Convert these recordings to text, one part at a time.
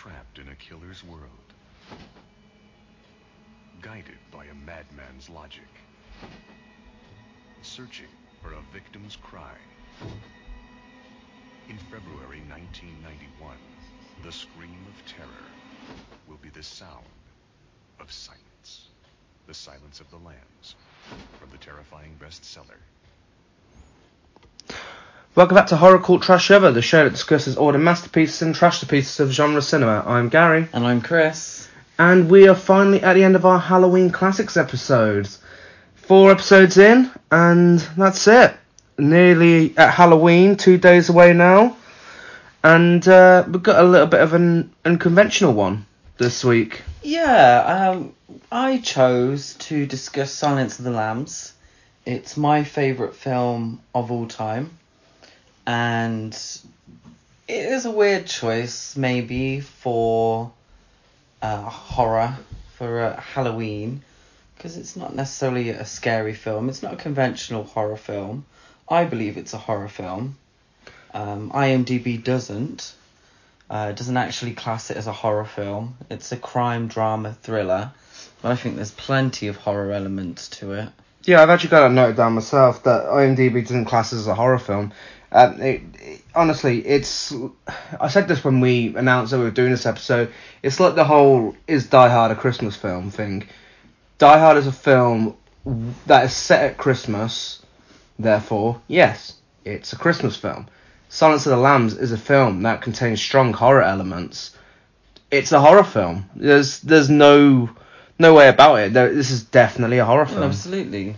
trapped in a killer's world, guided by a madman's logic, searching for a victim's cry. In February 1991, the scream of terror will be the sound of silence. The Silence of the Lambs, from the terrifying bestseller Welcome back to Horror Cult Trash Ever, the show that discusses all the masterpieces and trash pieces of genre cinema. I'm Gary, And I'm Chris. and we are finally at the end of our Halloween Classics episodes. Four episodes in, and that's it. Nearly at Halloween, two days away now, and uh, we've got a little bit of an unconventional one this week. Yeah, um, I chose to discuss Silence of the Lambs. It's my favourite film of all time. And it is a weird choice, maybe, for uh, horror, for uh, Halloween. Because it's not necessarily a scary film. It's not a conventional horror film. I believe it's a horror film. Um, IMDb doesn't. Uh, doesn't actually class it as a horror film. It's a crime drama thriller, but I think there's plenty of horror elements to it. Yeah, I've actually got a note down myself that IMDb doesn't class it as a horror film. Um, it, it- honestly, it's. I said this when we announced that we were doing this episode. It's like the whole is Die Hard a Christmas film thing. Die Hard is a film that is set at Christmas, therefore, yes, it's a Christmas film. Silence of the Lambs is a film that contains strong horror elements. It's a horror film. There's there's no no way about it. There, this is definitely a horror film. Absolutely,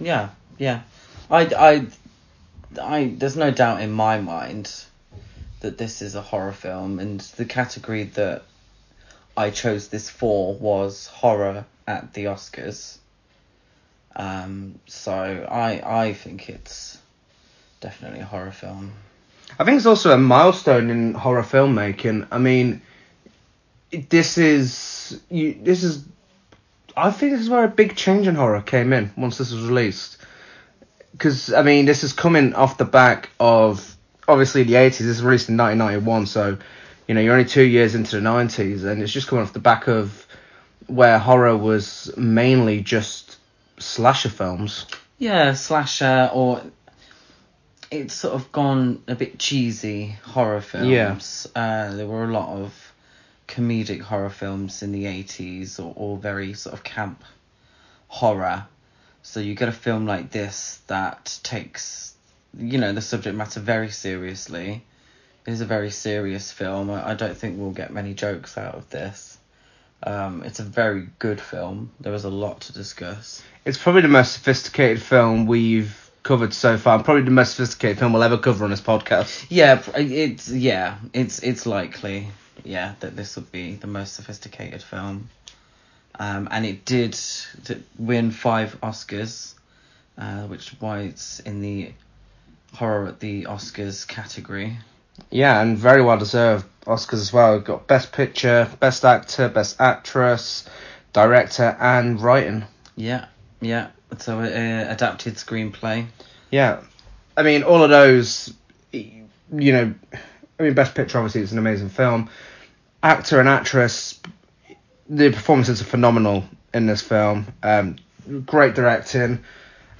yeah, yeah. I, I, I. There's no doubt in my mind that this is a horror film, and the category that I chose this for was horror at the Oscars. Um, so I, I think it's definitely a horror film. I think it's also a milestone in horror filmmaking. I mean, this is you. This is. I think this is where a big change in horror came in once this was released. Because I mean, this is coming off the back of obviously the eighties. This was released in nineteen ninety one, so you know you're only two years into the nineties, and it's just coming off the back of where horror was mainly just slasher films. Yeah, slasher or it's sort of gone a bit cheesy horror films. Uh, there were a lot of comedic horror films in the 80s or, or very sort of camp horror. So you get a film like this that takes, you know, the subject matter very seriously. It is a very serious film. I, I don't think we'll get many jokes out of this. Um, it's a very good film. There is a lot to discuss. It's probably the most sophisticated film we've covered so far. Probably the most sophisticated film we'll ever cover on this podcast. Yeah, it's yeah, it's it's likely, yeah, that this would be the most sophisticated film. Um, and it did win five Oscars, uh, which is why it's in the horror at the Oscars category. Yeah, and very well deserved Oscars as well. We've got Best Picture, Best Actor, Best Actress, Director, and Writing. Yeah, yeah. So uh, adapted screenplay. Yeah, I mean all of those. You know, I mean Best Picture obviously it's an amazing film. Actor and actress, the performances are phenomenal in this film. Um, great directing,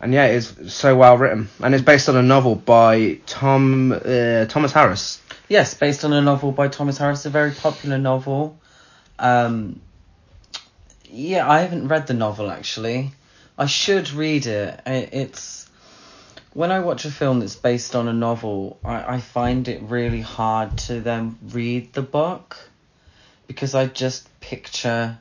and yeah, it's so well written, and it's based on a novel by Tom uh, Thomas Harris. Yes, based on a novel by Thomas Harris, a very popular novel. Um, yeah, I haven't read the novel actually. I should read it. It's when I watch a film that's based on a novel, I, I find it really hard to then read the book because I just picture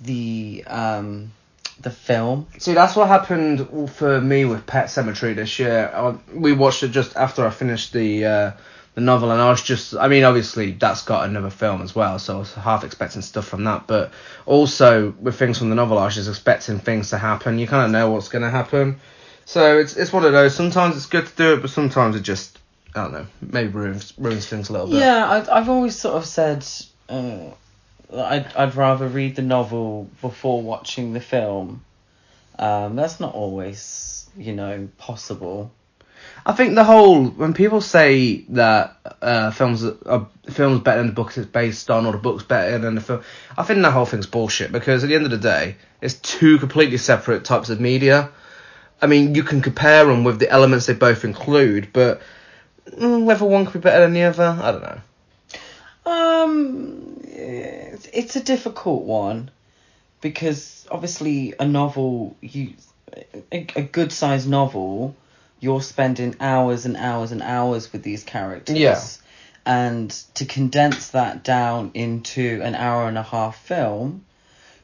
the um the film. See, that's what happened for me with Pet Sematary this year. I, we watched it just after I finished the uh, the novel, and I was just, I mean, obviously that's got another film as well, so I was half expecting stuff from that, but also with things from the novel, I was just expecting things to happen. You kind of know what's going to happen, so it's it's one of those. Sometimes it's good to do it, but sometimes it just, I don't know, maybe ruins ruins things a little bit. Yeah, I've I've always sort of said uh, I'd I'd rather read the novel before watching the film. Um, that's not always you know possible. I think the whole when people say that uh, films are films better than the book it's based on, or the book's better than the film. I think that whole thing's bullshit because at the end of the day, it's two completely separate types of media. I mean, you can compare them with the elements they both include, but mm, whether one could be better than the other, I don't know. Um, it's, it's a difficult one because obviously a novel, you a, a good sized novel, you're spending hours and hours and hours with these characters. Yeah. And to condense that down into an hour and a half film,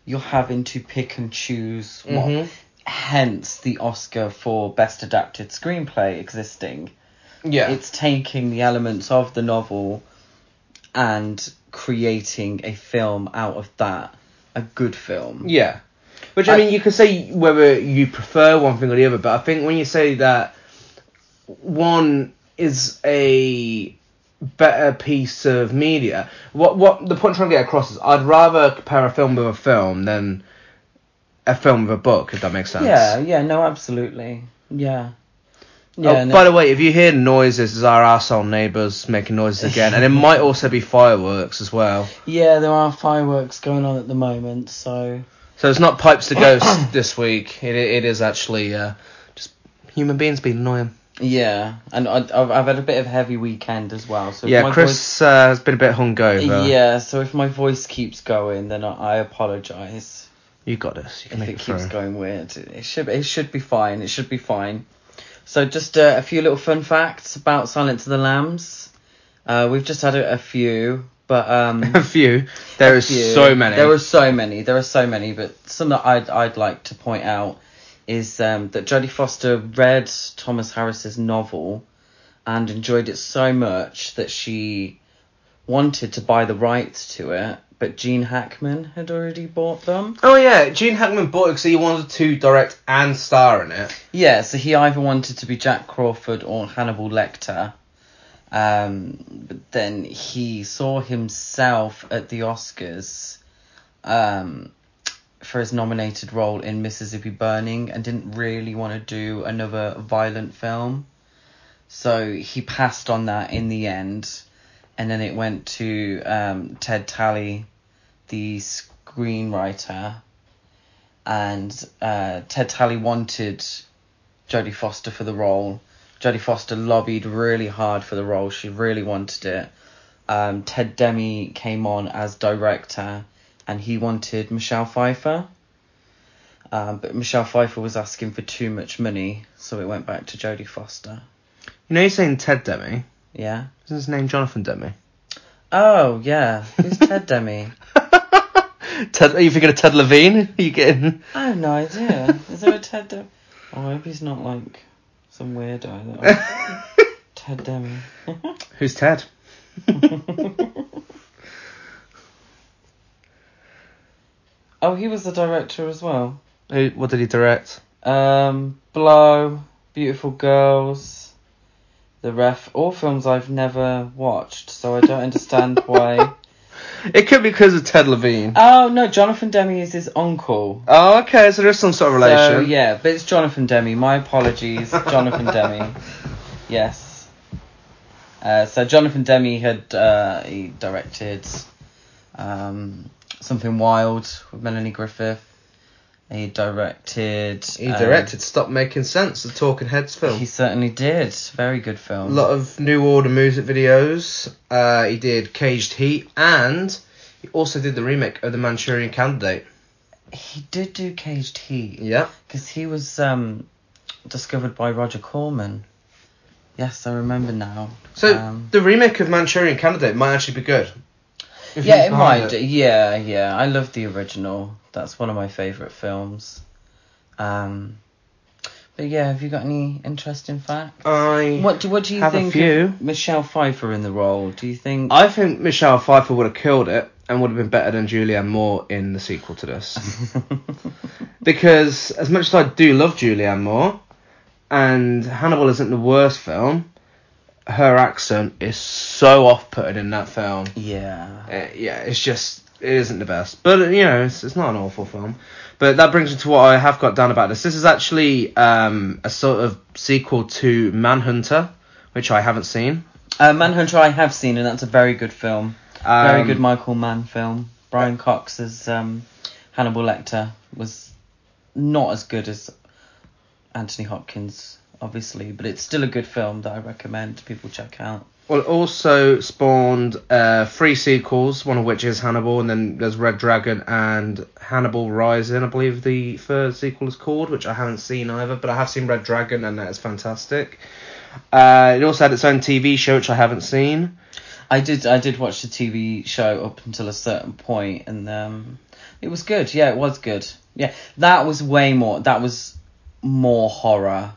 you're having to pick and choose what. Mhm. Hence the Oscar for Best Adapted Screenplay existing Yeah. it's taking the elements of the novel and creating a film out of that a good film Yeah. Which I, I- mean, you could say whether you prefer one thing or the other, but I think when you say that one is a better piece of media, what what the point I'm trying to get across is I'd rather compare a film with a film than a film with a book, if that makes sense. yeah yeah no absolutely yeah yeah oh, no- by the way, if you hear noises, it's our arsehole neighbours making noises again, and it might also be fireworks as well. yeah there are fireworks going on at the moment so So it's not pipes to ghost this week. It it is actually uh, just human beings being annoying. yeah and I, I've, I've had a bit of a heavy weekend as well so Yeah, Chris uh, has been a bit hungover. yeah so if my voice keeps going then I, I apologize You got this. You can if make it it keeps through. going weird. It should it should be fine. It should be fine. So just uh, a few little fun facts about Silence of the Lambs. Uh, we've just had a, a few, but um, a few. There a is few. so many. There are so many. There are so many, but some that I'd I'd like to point out is um, that Jodie Foster read Thomas Harris's novel and enjoyed it so much that she wanted to buy the rights to it, but Gene Hackman had already bought them. Oh yeah, Gene Hackman bought it because he wanted to direct and star in it. Yeah, so he either wanted to be Jack Crawford or Hannibal Lecter. Um, but then he saw himself at the Oscars um, for his nominated role in Mississippi Burning and didn't really want to do another violent film. So he passed on that in the end. And then it went to um, Ted Tally, the screenwriter. And uh, Ted Tally wanted Jodie Foster for the role. Jodie Foster lobbied really hard for the role. She really wanted it. Um, Ted Demme came on as director, and he wanted Michelle Pfeiffer. Um, but Michelle Pfeiffer was asking for too much money, so it went back to Jodie Foster. You know, you're saying Ted Demme. Yeah. Isn't his name Jonathan Demme? Oh yeah, who's Ted Demme? Ted, are you thinking of Ted Levine? Are you getting? I have no idea. Is there a Ted Demme? Oh, I hope he's not like some weirdo. That Ted Demme. Who's Ted? oh, he was the director as well. Who? What did he direct? Um, Blow, Beautiful Girls, The Ref, all films I've never watched, so I don't understand why. It could be because of Ted Levine. Oh no, Jonathan Demme is his uncle. Oh, okay. So there's some sort of relation. So yeah, but it's Jonathan Demme. My apologies, Jonathan Demme. Yes. Uh, so Jonathan Demme had uh, he directed um, something wild with Melanie Griffith. He directed. He um, directed Stop Making Sense, the Talking Heads film. He certainly did. Very good film. A lot of New Order music videos. Uh, he did Caged Heat, and he also did the remake of The Manchurian Candidate. He did do Caged Heat Yeah. because he was um, discovered by Roger Corman. Yes, I remember now. So Um, the remake of Manchurian Candidate might actually be good. Yeah, it might. do. Yeah, yeah. I love the original. That's one of my favourite films. Um, but yeah, have you got any interesting facts? I What do What do you have a think few. Michelle Pfeiffer in the role? Do you think? I think Michelle Pfeiffer would have killed it and would have been better than Julianne Moore in the sequel to this. because as much as I do love Julianne Moore, and Hannibal isn't the worst film, her accent is so off-putting in that film. yeah. Uh, yeah, it's just it isn't the best, but uh, you know it's, it's not an awful film. But that brings me to what I have got down about this. This is actually um, a sort of sequel to Manhunter, which I haven't seen. Uh, Manhunter I have seen, and that's a very good film. very Um, good Michael Mann film. Brian Cox as um, Hannibal Lecter was not as good as Anthony Hopkins, obviously, but it's still a good film that I recommend people check out. Well, it also spawned uh, three sequels, one of which is Hannibal, and then there's Red Dragon and Hannibal Rising, I believe the third sequel is called, which I haven't seen either, but I have seen Red Dragon, and that is fantastic. Uh, it also had its own TV show, which I haven't seen. I did I did watch the TV show up until a certain point, and um, it was good. Yeah, it was good. Yeah, that was way more. That was more horror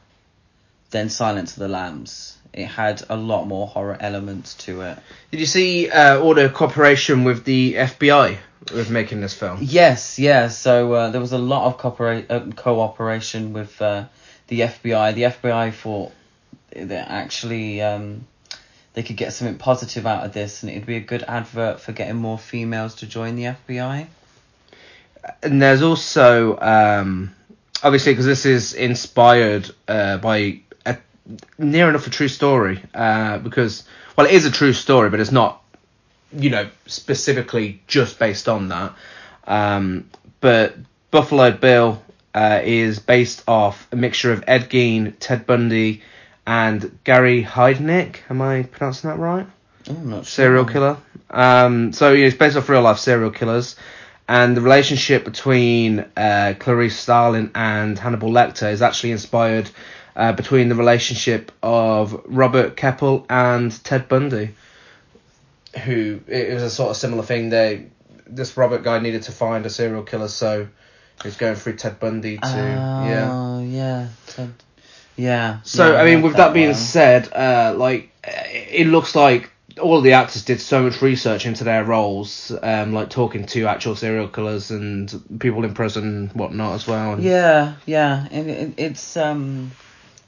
than Silence of the Lambs. It had a lot more horror elements to it. Did you see uh, all the cooperation with the FBI with making this film? Yes, yeah. So uh, there was a lot of coopera- uh, cooperation with uh, the FBI. The FBI thought that actually um, they could get something positive out of this, and it'd be a good advert for getting more females to join the FBI. and there's also um, obviously because this is inspired uh, by near enough a true story uh, because well it is a true story but it's not you know specifically just based on that um, but Buffalo Bill uh, is based off a mixture of Ed Gein, Ted Bundy, and Gary Heidnik. Am I pronouncing that right? Oh, I'm not sure. serial killer. Um, so yeah, it's based off real life serial killers, and the relationship between uh, Clarice Starling and Hannibal Lecter is actually inspired uh, between the relationship of Robert Keppel and Ted Bundy, who it was a sort of similar thing. They this Robert guy needed to find a serial killer, so he was going through Ted Bundy to yeah. Oh, yeah. Ted. Yeah. So yeah, I mean, with that being one. said, uh, like it looks like all the actors did so much research into their roles, um, like talking to actual serial killers and people in prison and whatnot as well. And Yeah, yeah, and it, it's um,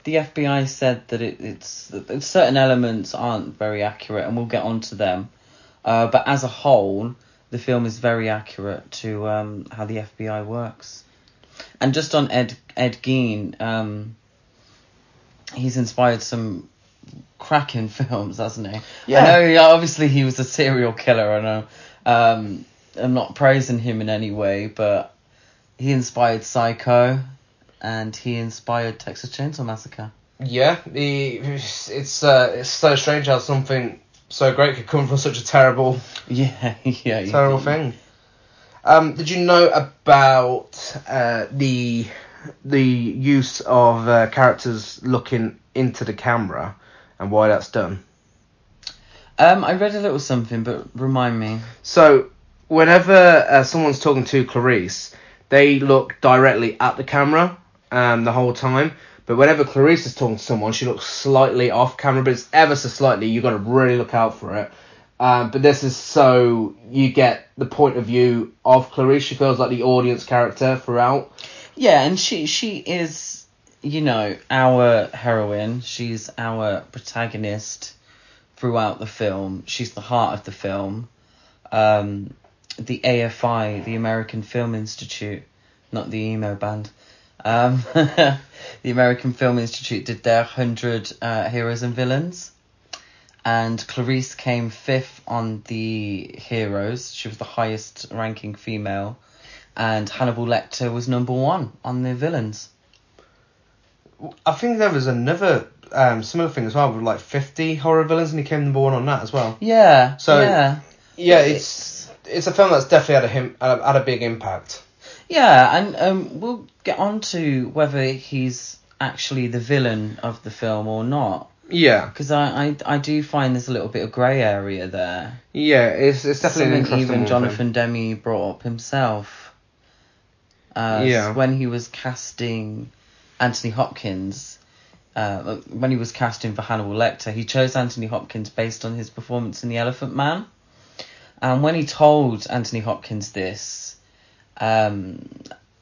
the FBI said that it, it's that certain elements aren't very accurate, and we'll get onto them. Uh, but as a whole, the film is very accurate to um how the FBI works. And just on Ed Ed Gein, um, he's inspired some cracking films, hasn't he? Yeah. I know. Obviously, he was a serial killer. I know. Um, I'm not praising him in any way, but he inspired Psycho, and he inspired Texas Chainsaw Massacre. Yeah, the it's uh, it's so strange how something so great could come from such a terrible Yeah, yeah. terrible thing. Um, did you know about uh, the the use of uh, characters looking into the camera and why that's done? Um, I read a little something, but remind me. So, whenever uh, someone's talking to Clarice, they look directly at the camera um, the whole time. But whenever Clarice is talking to someone, she looks slightly off camera, but it's ever so slightly. You've got to really look out for it. Um, but this is so you get the point of view of Clarice. She feels like the audience character throughout. Yeah, and she she is, you know, our heroine. She's our protagonist throughout the film. She's the heart of the film. Um, the AFI, the American Film Institute, not the emo band. Um, the American Film Institute did their hundred uh, heroes and villains, and Clarice came fifth on the heroes. She was the highest ranking female, and Hannibal Lecter was number one on the villains. I think there was another um, similar thing as well with like 50 horror villains, and he came number one on that as well. Yeah. So- yeah. Yeah, it's it's a film that's definitely had a him had a big impact. Yeah, and um, we'll get on to whether he's actually the villain of the film or not. Yeah, Because I, I, I do find there's a little bit of grey area there. yeah, it's it's definitely Something even one for him. Jonathan Demme brought up himself. Uh, Yeah. When he was casting Anthony Hopkins, uh, when he was casting for Hannibal Lecter, he chose Anthony Hopkins based on his performance in The Elephant Man. And when he told Anthony Hopkins this, um,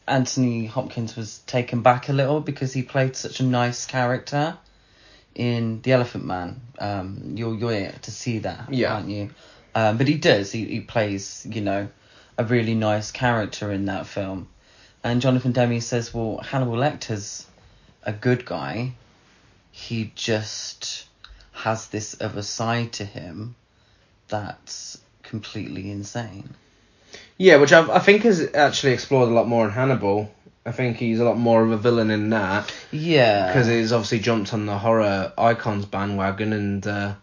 Anthony Hopkins was taken back a little because he played such a nice character in The Elephant Man. Um, you're you're here to see that, Yeah. aren't you? Um, but he does. He he plays you know a really nice character in that film. And Jonathan Demme says, well, Hannibal Lecter's a good guy. He just has this other side to him that's completely insane. Yeah, which I, I think is actually explored a lot more in Hannibal. I think he's a lot more of a villain in that Yeah. because he's obviously jumped on the horror icons bandwagon, and uh,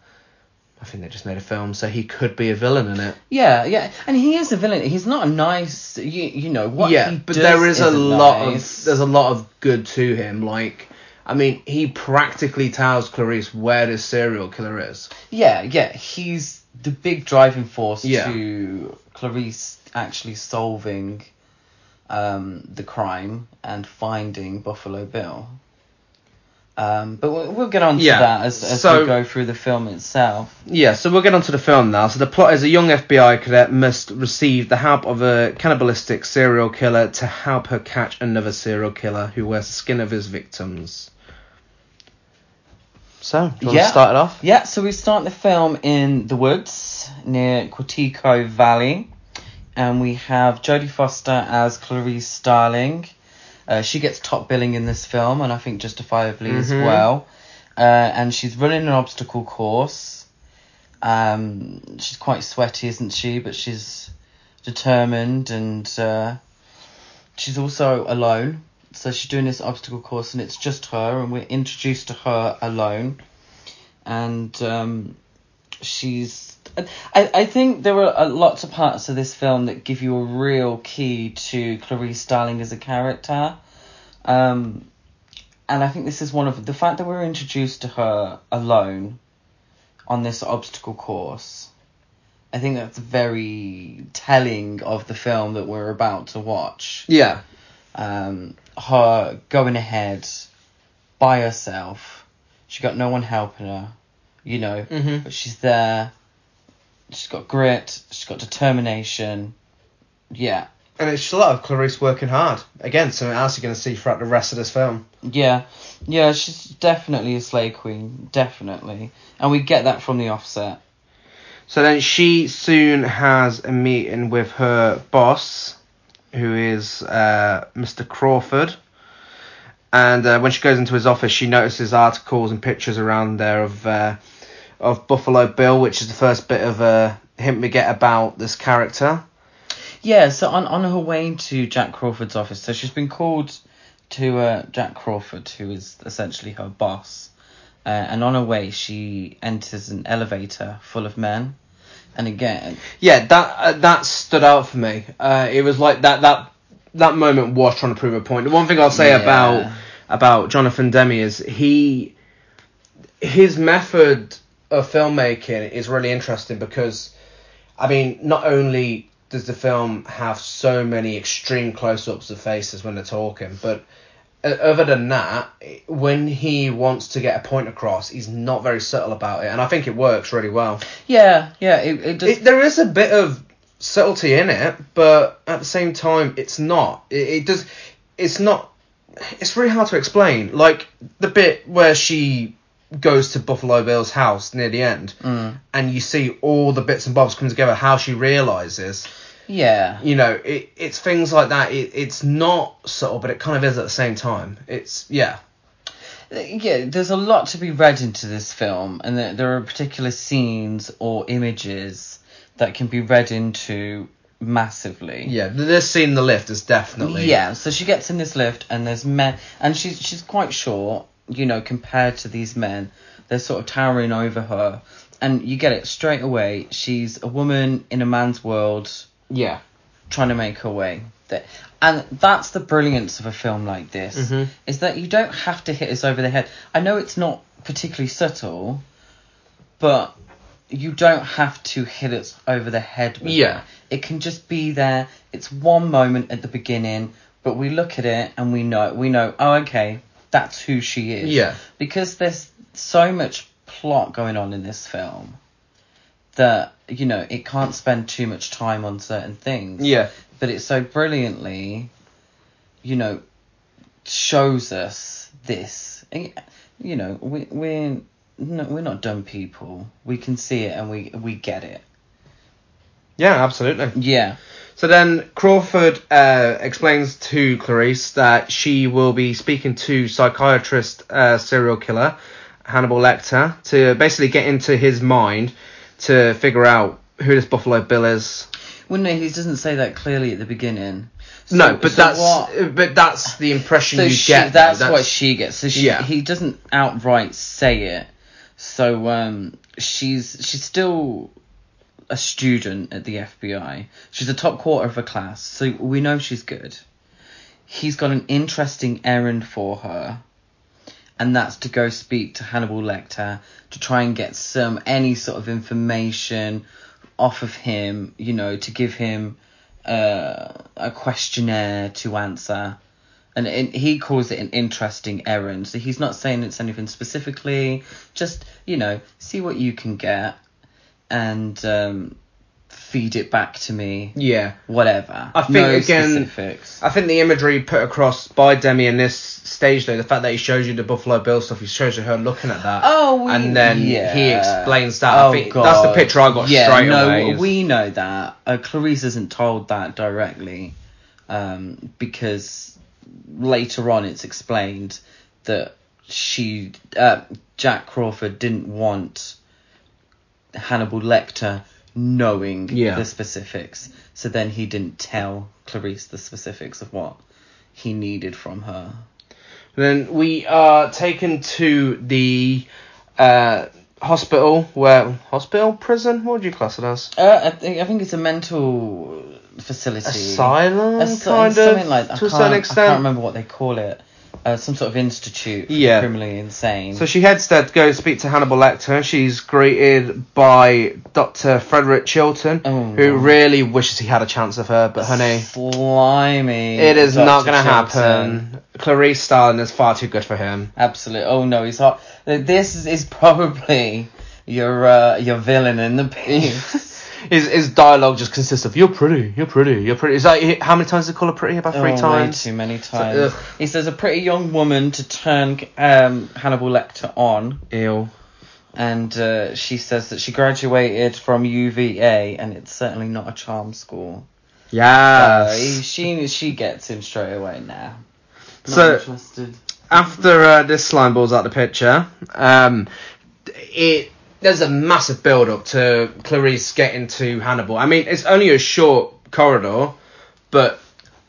I think they just made a film, so he could be a villain in it. Yeah, yeah, and he is a villain. He's not a nice, you, you know what. yeah, but there is a lot nice. of there's a lot of good to him. Like, I mean, he practically tells Clarice where this serial killer is. Yeah, yeah, he's the big driving force Yeah. to Clarice actually solving um, the crime and finding Buffalo Bill. Um, but we'll, we'll get on to Yeah, that as, as so- we go through the film itself. Yeah, so we'll get onto the film now. So the plot is a young FBI cadet must receive the help of a cannibalistic serial killer to help her catch another serial killer who wears the skin of his victims. So, do you want Yeah. to start it off? Yeah, so we start the film in the woods near Quantico Valley, and we have Jodie Foster as Clarice Starling. Uh, she gets top billing in this film, and I think justifiably as Mhm. well. Uh, and she's running an obstacle course. Um, she's quite sweaty, isn't she? But she's determined, and uh, she's also alone. So she's doing this obstacle course, and it's just her, and we're introduced to her alone. And um, she's. I, I think there are uh, lots of parts of this film that give you a real key to Clarice Starling as a character. Um, and I think this is one of the fact that we're introduced to her alone on this obstacle course. I think that's very telling of the film that we're about to watch Yeah. um, her going ahead by herself. She got no one helping her, you know, Mhm. but she's there. She's got grit. She's got determination. Yeah, And it's a lot of Clarice working hard. Again, something else you're going to see throughout the rest of this film. yeah, yeah. She's definitely a slay queen, definitely, and we get that from the offset. So then she soon has a meeting with her boss, who is uh, Mr. Crawford. And uh, when she goes into his office, she notices articles and pictures around there of uh, of Buffalo Bill, which is the first bit of a hint we get about this character. Yeah, so on on her way to Jack Crawford's office, so she's been called to uh, Jack Crawford, who is essentially her boss, uh, and on her way she enters an elevator full of men, and again, Yeah, that uh, that stood out for me. Uh, it was like that that that moment was trying to prove a point. The one thing I'll say Yeah. about about Jonathan Demme is he his method of filmmaking is really interesting because I mean not only does the film have so many extreme close-ups of faces when they're talking, but uh, other than that, when he wants to get a point across, he's not very subtle about it, and I think it works really well. yeah, yeah, it it just It, there is a bit of subtlety in it, but at the same time, it's not. It, it does. It's not. It's really hard to explain. Like the bit where she goes to Buffalo Bill's house near the end, Mm. and you see all the bits and bobs come together. How she realizes, yeah, you know, it, it's things like that. It, it's not subtle, but it kind of is at the same time. It's yeah. yeah. There's a lot to be read into this film, and there, there are particular scenes or images that can be read into massively. Yeah, this scene in the lift is definitely Yeah, so she gets in this lift and there's men and she's she's quite short, you know, compared to these men. They're sort of towering over her. And you get it straight away. She's a woman in a man's world yeah. trying to make her way. That and that's the brilliance of a film like this. Mhm. Is that you don't have to hit us over the head. I know it's not particularly subtle, but you don't have to hit us over the head with Yeah. it. It can just be there. It's one moment at the beginning, but we look at it and we know we know, oh okay, that's who she is. Yeah. Because there's so much plot going on in this film that, you know, it can't spend too much time on certain things. Yeah. But it so brilliantly, you know, shows us this. You know, we we're no, we're not dumb people. We can see it and we we get it. Yeah, absolutely. Yeah. So then Crawford uh, explains to Clarice that she will be speaking to psychiatrist uh, serial killer Hannibal Lecter to basically get into his mind to figure out who this Buffalo Bill is. Well, no, he doesn't say that clearly at the beginning. So- no, but so that's what- but that's the impression so you she, get. That's, though. what she gets. So she, Yeah. he doesn't outright say it. So um, she's she's still a student at the FBI. She's the top quarter of her class, so we know she's good. He's got an interesting errand for her, and that's to go speak to Hannibal Lecter to try and get some any sort of information off of him. You know, to give him uh, a questionnaire to answer. And it, he calls it an interesting errand. So he's not saying it's anything specifically. Just you know, see what you can get, and um, feed it back to me. yeah. Whatever. I think, no again, specifics. I think the imagery put across by Demme in this stage, though, the fact that he shows you the Buffalo Bill stuff, he shows you her looking at that. Oh, we, and then yeah. he explains that. Oh, I think God. that's the picture I got yeah, straight no, away. we know that. Uh, Clarice isn't told that directly, um, because later on it's explained that she, uh, Jack Crawford didn't want Hannibal Lecter knowing Yeah. the specifics, so then he didn't tell Clarice the specifics of what he needed from her. Then we are taken to the uh, hospital, where hospital, prison. What would you class it as? Uh, I think I think it's a mental facility. Asylum, As- kind of, something like I to a can't, certain I can't remember what they call it. Uh, some sort of institute. For Yeah. Criminally insane. So she heads there to go speak to Hannibal Lecter. She's greeted by Dr. Frederick Chilton, Oh, who wow. really wishes he had a chance of her, but honey, slimy. it is Dr. not going to happen. Clarice Starling is far too good for him. Absolutely. Oh no, he's hot. This is, is probably your uh, your villain in the piece. His, his dialogue just consists of "You're pretty, you're pretty, you're pretty." Is that how many times did he call her pretty? About three oh, times. Way too many ugh. times. he says a pretty young woman to turn um, Hannibal Lecter on. Ew. and uh, she says that she graduated from UVA, and it's certainly not a charm school. Yeah. Uh, he, she she gets him straight away now. Not So- interested. after uh, this slime ball's out the picture, um, it there's a massive build up to Clarice getting to Hannibal. I mean, it's only a short corridor, but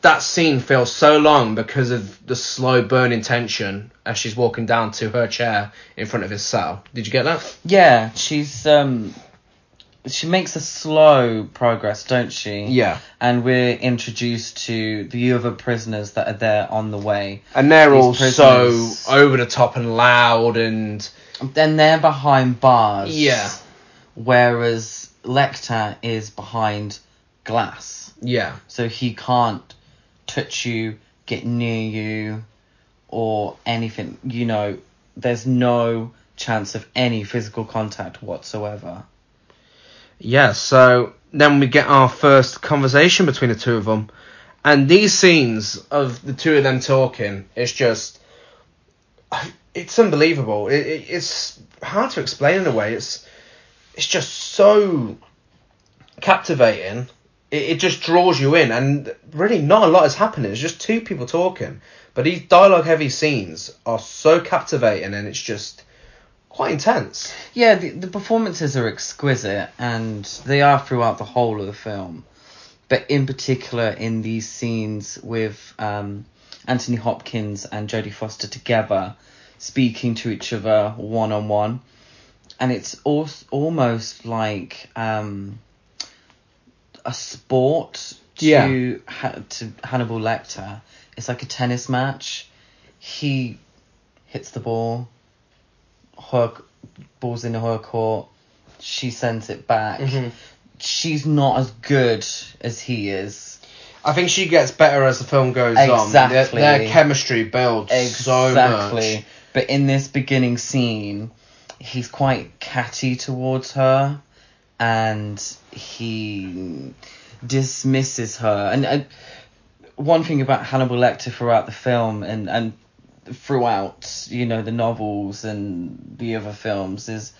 that scene feels so long because of the slow burning tension as she's walking down to her chair in front of his cell. Did you get that? Yeah, she's um, she makes a slow progress, don't she? Yeah. And we're introduced to the other prisoners that are there on the way. And they're These all prisoners- so over the top and loud and Then they're behind bars. Yeah. Whereas Lecter is behind glass. yeah. so he can't touch you, get near you, or anything. You know, there's no chance of any physical contact whatsoever. Yeah, so then we get our first conversation between the two of them. And these scenes of the two of them talking, it's just. It's unbelievable. It, it, it's hard to explain in a way. It's it's just so captivating. It, it just draws you in, and really not a lot is happening. It's just two people talking, but these dialogue heavy scenes are so captivating, and it's just quite intense. Yeah, the, the performances are exquisite, and they are throughout the whole of the film. But in particular, in these scenes with um, Anthony Hopkins and Jodie Foster together, speaking to each other one on one, and it's al- almost like um, a sport to Yeah. ha- to Hannibal Lecter. It's like a tennis match. He hits the ball, her ball's in her court. She sends it back. Mm-hmm. She's not as good as he is. I think she gets better as the film goes on. Exactly. Their, their chemistry builds so Exactly. much. But in this beginning scene, he's quite catty towards her, and he dismisses her. And uh, one thing about Hannibal Lecter throughout the film and and throughout you know the novels and the other films is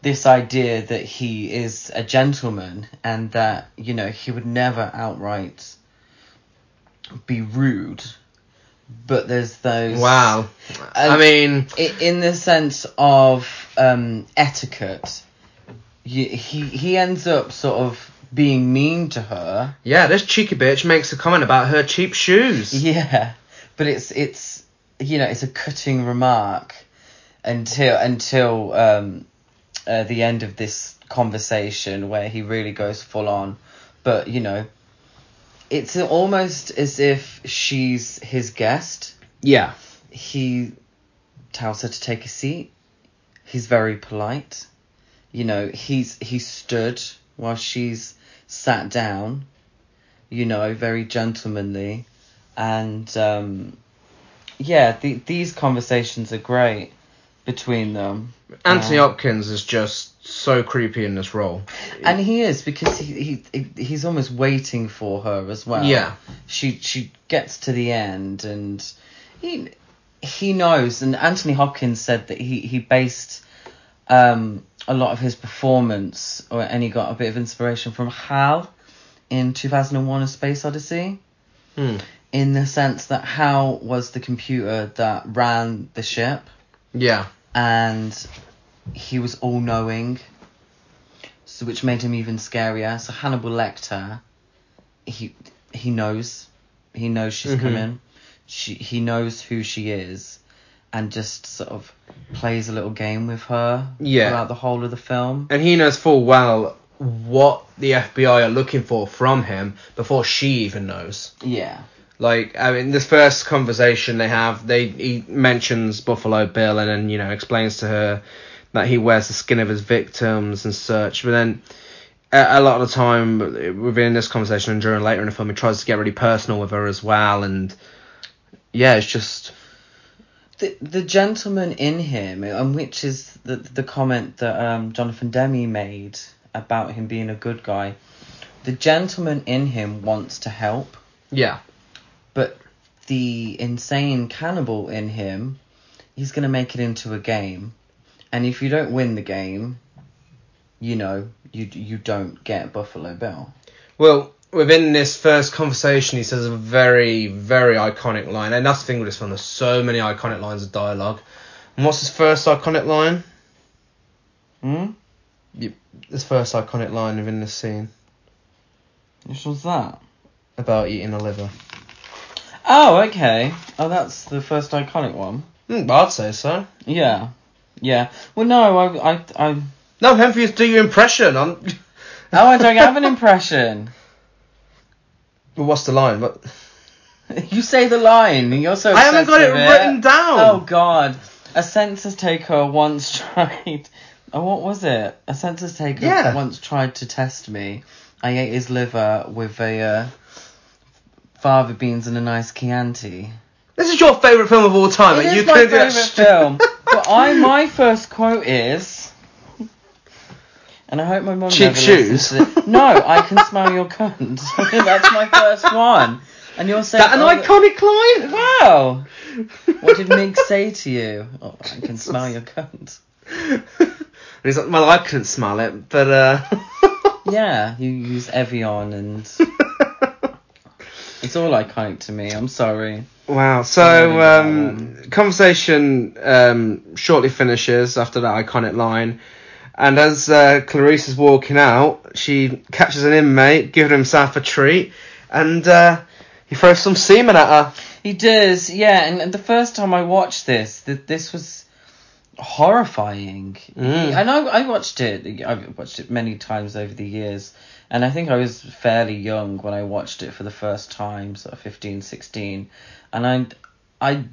this idea that he is a gentleman and that you know he would never outright be rude but there's those. Wow. I mean, in the sense of um, etiquette, he he ends up sort of being mean to her. yeah, this cheeky bitch makes a comment about her cheap shoes. Yeah, but it's it's you know it's a cutting remark until until um, uh, the end of this conversation where he really goes full on. But you know, it's almost as if she's his guest. Yeah. He tells her to take a seat. He's very polite. You know, he's he stood while she's sat down. You know, very gentlemanly, and um, yeah, the, these conversations are great between them. Anthony Uh, Hopkins is just so creepy in this role. and he is because he, he he's almost waiting for her as well. Yeah. She she gets to the end and he he knows and Anthony Hopkins said that he he based um a lot of his performance or and he got a bit of inspiration from Hal in 2001 A Space Odyssey Hmm. in the sense that Hal was the computer that ran the ship Yeah. And he was all knowing, so which made him even scarier. So Hannibal Lecter, he he knows, he knows she's Mhm. coming, she he knows who she is, and just sort of plays a little game with her Yeah. throughout the whole of the film. And he knows full well what the FBI are looking for from him before she even knows. Yeah, Like, I mean, this first conversation they have, they he mentions Buffalo Bill and then you know explains to her that he wears the skin of his victims and such. But then a, a lot of the time within this conversation and during later in the film, he tries to get really personal with her as well. And yeah, it's just the the gentleman in him, and which is the the comment that um, Jonathan Demme made about him being a good guy. The gentleman in him wants to help. yeah, But the insane cannibal in him, he's going to make it into a game. And if you don't win the game, you know, you you don't get Buffalo Bill. Well, within this first conversation, he says a very, very iconic line. And that's the thing with this one, there's so many iconic lines of dialogue. And what's his first iconic line? Hmm? This first iconic line within this scene Which was that? about eating a liver. Oh, okay. Oh, that's the first iconic one. Mm, I'd say so. Yeah. Yeah. Well, no, I, I, I, No, I'm for you to do your impression. I'm... oh, I don't have an impression. Well, what's the line? What? You say the line. You're so. I haven't got it written down. Oh God! A census taker once tried. Oh, what was it? A census taker Yeah. once tried to test me. I ate his liver with a uh, fava beans and a nice Chianti. This is your favourite film of all time. And you my couldn't do that favourite film. but I, my first quote is, and I hope my mum Cheap never shoes? listens to it. No, I can smell your cunt. That's my first one. And you're saying That an oh, iconic line? Wow. What did Mig say to you? Oh, I can smell your cunt. and he's like, well, I couldn't smell it, but uh. Yeah, you use Evian and it's all iconic to me. I'm sorry. Wow. So um, conversation um, shortly finishes after that iconic line, and as uh, Clarice is walking out, she catches an inmate giving himself a treat, and uh, he throws some semen at her. He does, yeah. And, and the first time I watched this, th- this was horrifying. Mm. I I watched it. I've watched it many times over the years, and I think I was fairly young when I watched it for the first time, sort of 15, 16, and I, I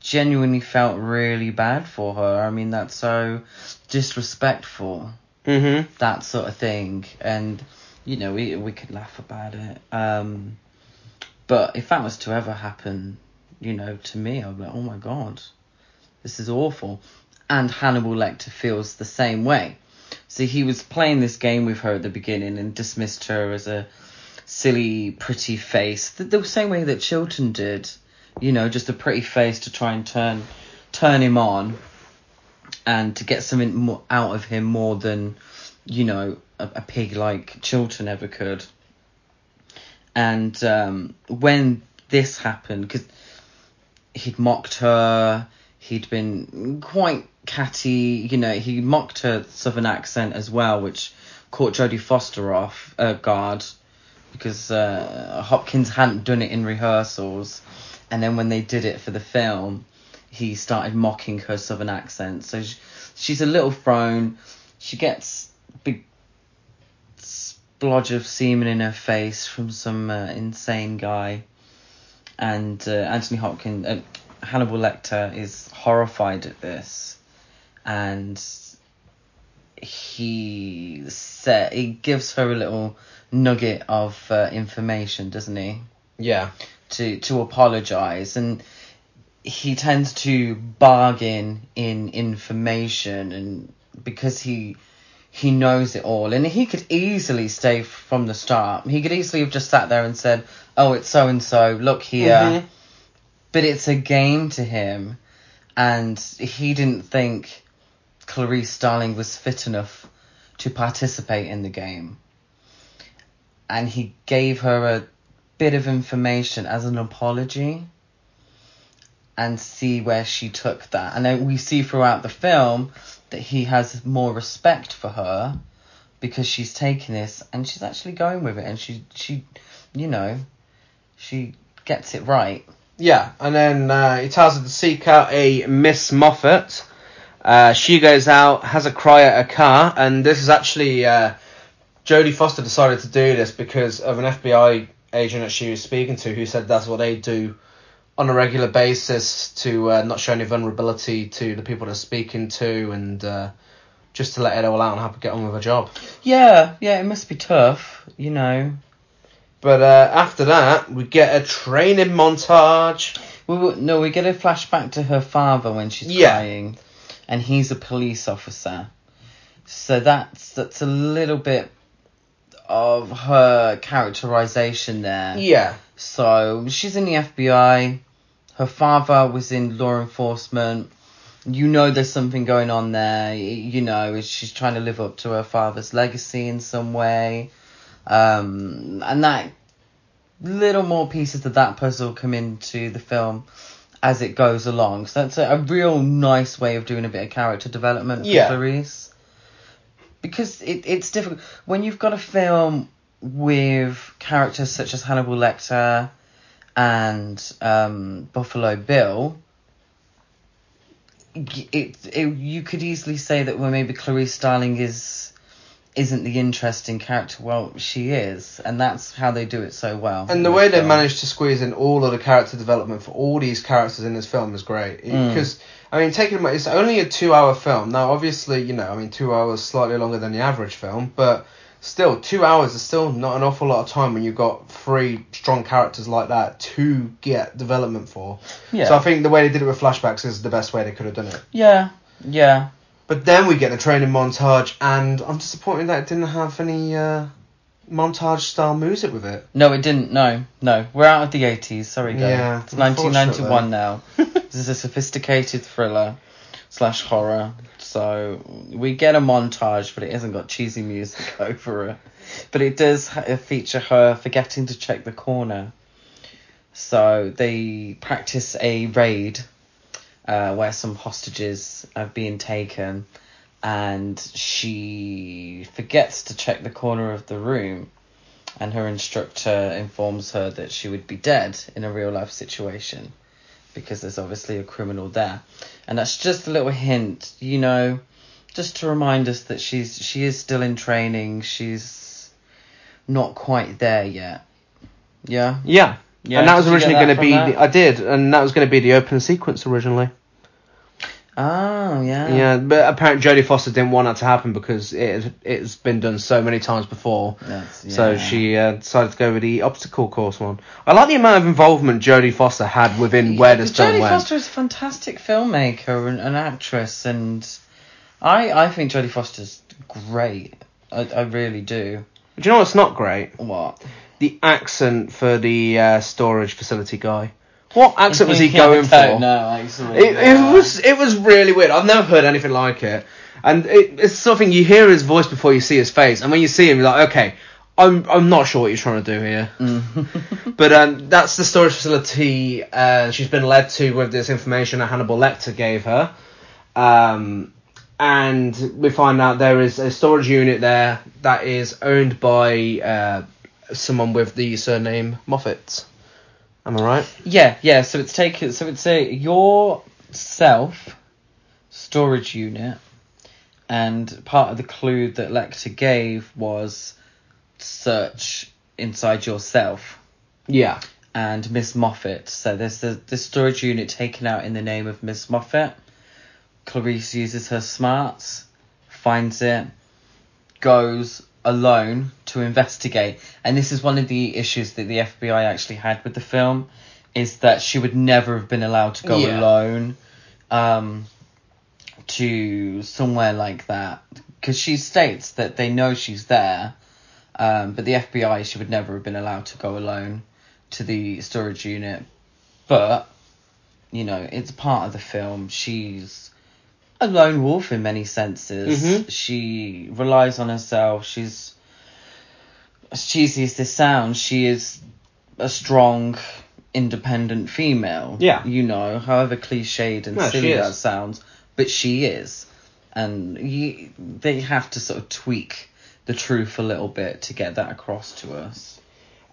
genuinely felt really bad for her. I mean, that's so disrespectful Mm-hmm. that sort of thing. And you know we we could laugh about it. Um but if that was to ever happen you know to me I'd be like oh my god this is awful. And Hannibal Lecter feels the same way so he was playing this game with her at the beginning and dismissed her as a silly pretty face the, the same way that Chilton did you know just a pretty face to try and turn turn him on and to get something more out of him more than you know a, a pig like Chilton ever could. And um, when this happened, because he'd mocked her. He'd been quite catty. You know, he mocked her southern accent as well, which caught Jodie Foster off uh, guard because uh, Hopkins hadn't done it in rehearsals, and then when they did it for the film, he started mocking her southern accent. So she, she's a little thrown. She gets big splodge of semen in her face from some uh, insane guy, and uh, Anthony Hopkins, uh, Hannibal Lecter is horrified at this, and he said he gives her a little nugget of uh, information, doesn't he? Yeah. To to apologize and he tends to bargain in information and because he he knows it all and he could easily stay from the start. He could easily have just sat there and said, "Oh, it's so and so. Look here." Mhm. But it's a game to him and he didn't think Clarice Starling was fit enough to participate in the game. And he gave her a bit of information as an apology and see where she took that. And then we see throughout the film that he has more respect for her because she's taking this and she's actually going with it and she she you know she gets it right. Yeah, and then uh, he tells her to seek out a Miss Mofet. Uh, she goes out, has a cry at her car, and this is actually uh, Jodie Foster decided to do this because of an FBI agent that she was speaking to, who said that's what they do on a regular basis to uh, not show any vulnerability to the people they're speaking to, and uh, just to let it all out and have to get on with her job. Yeah, yeah, it must be tough, you know. But uh, after that, we get a training montage. We, we, no, we get a flashback to her father when she's Yeah. crying, and he's a police officer. So that's that's a little bit of her characterization there. Yeah. So she's in the FBI. Her father was in law enforcement. You know there's something going on there. You know she's trying to live up to her father's legacy in some way. Um, and that little more pieces of that puzzle come into the film as it goes along. So that's a, a real nice way of doing a bit of character development for Yeah. Clarice. Because it, it's difficult when you've got a film with characters such as Hannibal Lecter and um, Buffalo Bill. It, it you could easily say that well maybe Clarice Starling is isn't the interesting character. Well, she is, and that's how they do it so well. And the way they film. managed to squeeze in all of the character development for all these characters in this film is great. Mm. Because I mean, taking my, it's only a two-hour film. Now, obviously, you know, I mean, two hours slightly longer than the average film, but still, two hours is still not an awful lot of time when you've got three strong characters like that to get development for. Yeah. So I think the way they did it with flashbacks is the best way they could have done it. Yeah, yeah. But then we get the training montage, and I'm disappointed that it didn't have any uh, montage style music with it. No, it didn't. No, no. We're out of the 80s. Sorry, guys. Yeah, It's 1991 now. this is a sophisticated thriller slash horror. So we get a montage, but it hasn't got cheesy music over it. But it does feature her forgetting to check the corner. So they practice a raid uh, where some hostages are being taken, and she forgets to check the corner of the room, and her instructor informs her that she would be dead in a real life situation because there's obviously a criminal there, and that's just a little hint, you know, just to remind us that she's she is still in training. She's not quite there yet. Yeah. Yeah. Yeah, and that was did you get originally going to be. The, I did, and that was going to be the opening sequence originally. Oh yeah. Yeah, but apparently Jodie Foster didn't want that to happen because it it's been done so many times before. That's, So she uh, decided to go with the obstacle course one. I like the amount of involvement Jodie Foster had within where this film Jodie went. Foster is a fantastic filmmaker and an actress, and I I think Jodie Foster's great. I, I really do. Do you know what's not great? What? The accent for the uh, storage facility guy. What accent was he going I for? actually. It, yeah. it was it was really weird. I've never heard anything like it. And it, it's something you hear his voice before you see his face, and when you see him, you're like, okay, I'm I'm not sure what you're trying to do here. Mm. But um, that's the storage facility uh, she's been led to with this information that Hannibal Lecter gave her. Um, and we find out there is a storage unit there that is owned by uh, someone with the surname Mofet. Am I right? Yeah, yeah. So it's taken. So it's a your self storage unit, and part of the clue that Lecter gave was search inside yourself Yeah. and Miss Mofet. So there's the the storage unit taken out in the name of Miss Mofet. Clarice uses her smarts, finds it, goes alone to investigate. And this is one of the issues that the FBI actually had with the film, is that she would never have been allowed to go Yeah. alone um, to somewhere like that. Because she states that they know she's there, um, but the FBI, she would never have been allowed to go alone to the storage unit. But, you know, it's part of the film. She's a lone wolf in many senses. Mhm. She relies on herself. She's, as cheesy as this sounds, she is a strong, independent female. Yeah. You know, however cliched and No, silly that sounds, but she is. And you, they have to sort of tweak the truth a little bit to get that across to us.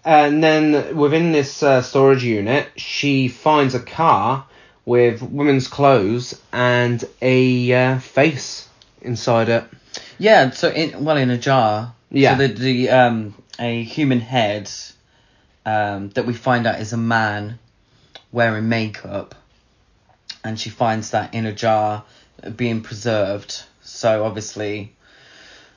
And then within this uh, storage unit, she finds a car with women's clothes and a uh, face inside it. Yeah, so in well in a jar. Yeah. So the the um a human head um that we find out is a man wearing makeup and she finds that in a jar being preserved. So obviously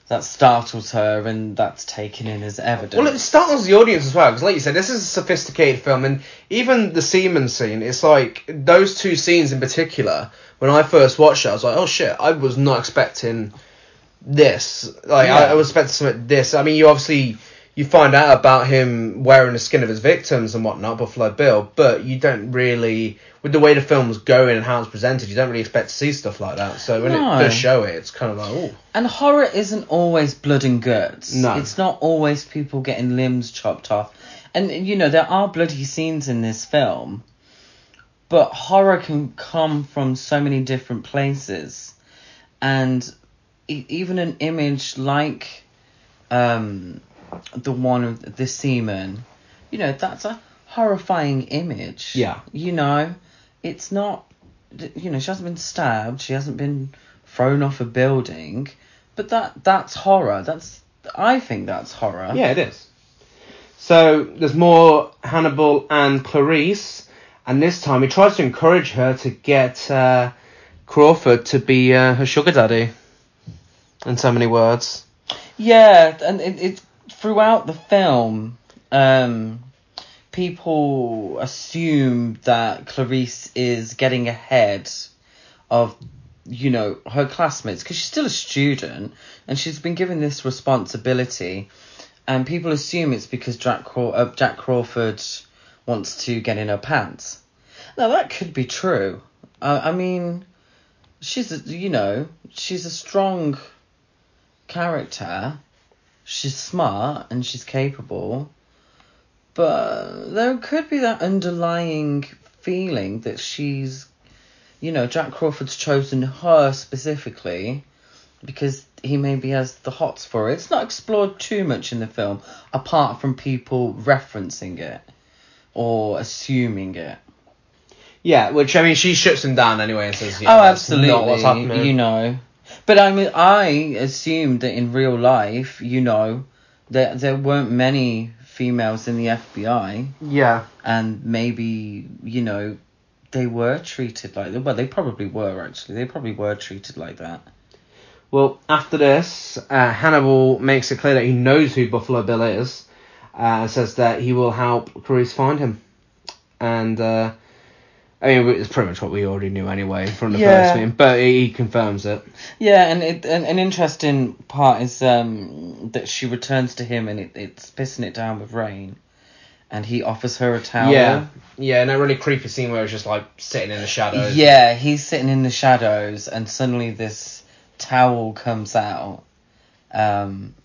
that startles her and that's taken in as evidence. Well, it startles the audience as well, because like you said, this is a sophisticated film, and even the semen scene, it's like those two scenes in particular. When I first watched it, I was like, oh shit, I was not expecting this. Like, I, I was expecting something this. I mean, you obviously you find out about him wearing the skin of his victims and whatnot, Buffalo Bill, but you don't really, with the way the film's going and how it's presented, you don't really expect to see stuff like that. So when No. it does show it, it's kind of like, oh, And horror isn't always blood and guts. No. It's not always people getting limbs chopped off. And, you know, there are bloody scenes in this film, but horror can come from so many different places. And e- even an image like um, the one of the semen, you know, that's a horrifying image. Yeah. You know, it's not, you know, she hasn't been stabbed, she hasn't been thrown off a building, but that that's horror. That's I think that's horror. Yeah, it is. So there's more Hannibal and Clarice, and this time he tries to encourage her to get uh, Crawford to be uh, her sugar daddy. In so many words. Yeah, and it, it throughout the film, um, people assume that Clarice is getting ahead of, you know, her classmates because she's still a student and she's been given this responsibility, and people assume it's because Jack Craw- uh, Jack Crawford wants to get in her pants. Now that could be true. I mean, she's a, you know she's a strong character. She's smart and she's capable. But there could be that underlying feeling that she's, you know, Jack Crawford's chosen her specifically because he maybe has the hots for it. It's not explored too much in the film, apart from people referencing it or assuming it. Yeah, which I mean, she shuts him down anyway and says, "Yeah, oh, absolutely. not what's happening." You know, but I mean, I assumed that in real life, you know, that there weren't many females in the FBI, Yeah. and maybe you know, they were treated like that. well, they probably were actually. They probably were treated like that. Well, after this, uh, Hannibal makes it clear that he knows who Buffalo Bill is, uh, and says that he will help Clarice find him. And uh, I mean, it's pretty much what we already knew anyway from the Yeah. first film, but he confirms it. Yeah, and it, an, an interesting part is um that she returns to him and it, it's pissing it down with rain, and he offers her a towel. Yeah, yeah, and that really creepy scene where it's just like sitting in the shadows. Yeah, he's sitting in the shadows, and suddenly this towel comes out. Um,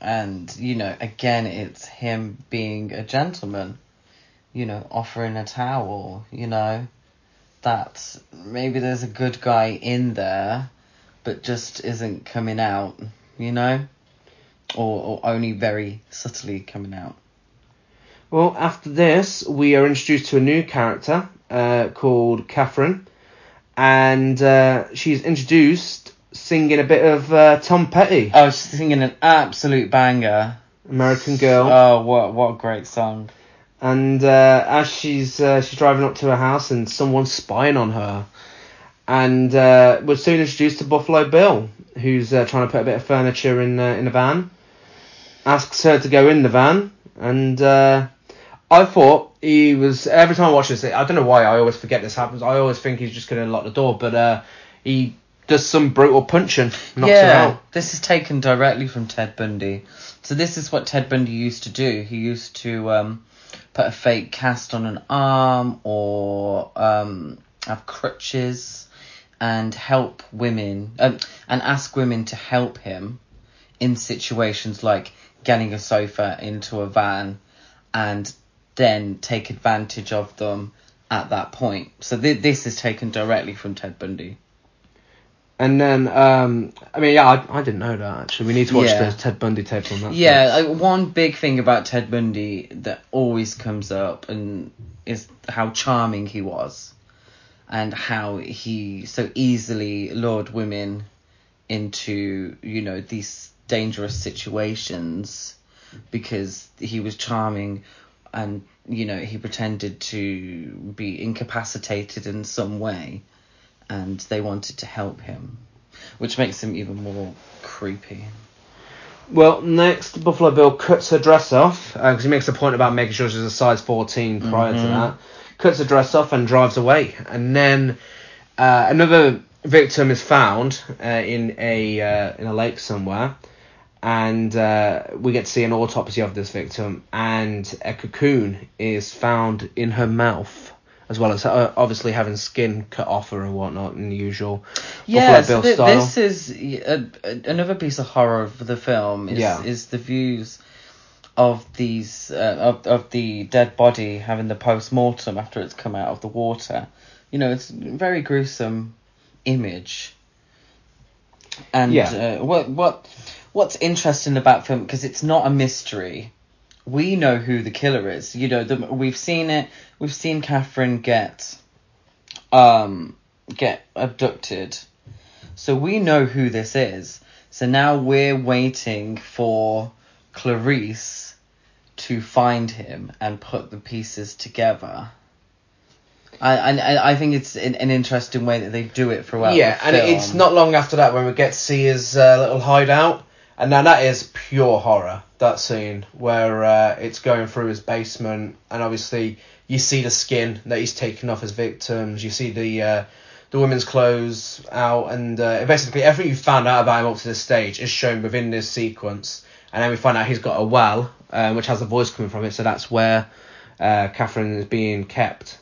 and you know, again, it's him being a gentleman. You know, offering a towel. You know, that maybe there's a good guy in there, but just isn't coming out. You know, or or only very subtly coming out. Well, after this, we are introduced to a new character uh, called Catherine, and uh, she's introduced singing a bit of uh, Tom Petty, I was singing an absolute banger. American Girl. Oh, what what a great song. And uh, as she's uh, she's driving up to her house and someone's spying on her, and uh, we're soon introduced to Buffalo Bill, who's uh, trying to put a bit of furniture in uh, in a van. Asks her to go in the van, and uh, I thought he was every time I watch this. I don't know why I always forget this happens. I always think he's just going to lock the door, but uh, he does some brutal punching, yeah, out. this is taken directly from Ted Bundy. So this is what Ted Bundy used to do. He used to um, put a fake cast on an arm or um, have crutches and help women um, and ask women to help him in situations like getting a sofa into a van and then take advantage of them at that point. So th- this is taken directly from Ted Bundy. And then, um, I mean, yeah, I, I didn't know that actually. We need to watch Yeah. the Ted Bundy tape on that. Yeah, like, one big thing about Ted Bundy that always comes up and is how charming he was, and how he so easily lured women into you know these dangerous situations because he was charming and you know he pretended to be incapacitated in some way and they wanted to help him which makes him even more creepy Well, next, Buffalo Bill cuts her dress off because he makes a point about making sure she's a size 14 prior to Mhm. that. Cuts her dress off and drives away. And then uh, another victim is found uh, in a uh, in a lake somewhere, and uh, we get to see an autopsy of this victim. And a cocoon is found in her mouth, as well as uh, obviously having skin cut off her and whatnot in the usual Yeah, so Bill th- this is a, a, another piece of horror of the film. Is, Yeah. is the views of these uh, of of the dead body having the post mortem after it's come out of the water. You know, it's a very gruesome image. And Yeah. uh, what what what's interesting about film because it's not a mystery. We know who the killer is. You know, the, we've seen it. We've seen Catherine get um get abducted. So we know who this is. So now we're waiting for Clarice to find him and put the pieces together. I I, I think it's an, an interesting way that they do it throughout. yeah, and it's not long after that when we get to see his uh, little hideout, and now that is pure horror. That scene where uh, it's going through his basement, and obviously you see the skin that he's taken off his victims. You see the uh, the women's clothes out, and uh, basically everything you found out about him up to this stage is shown within this sequence. And then we find out he's got a well, um, which has a voice coming from it, so that's where uh, Catherine is being kept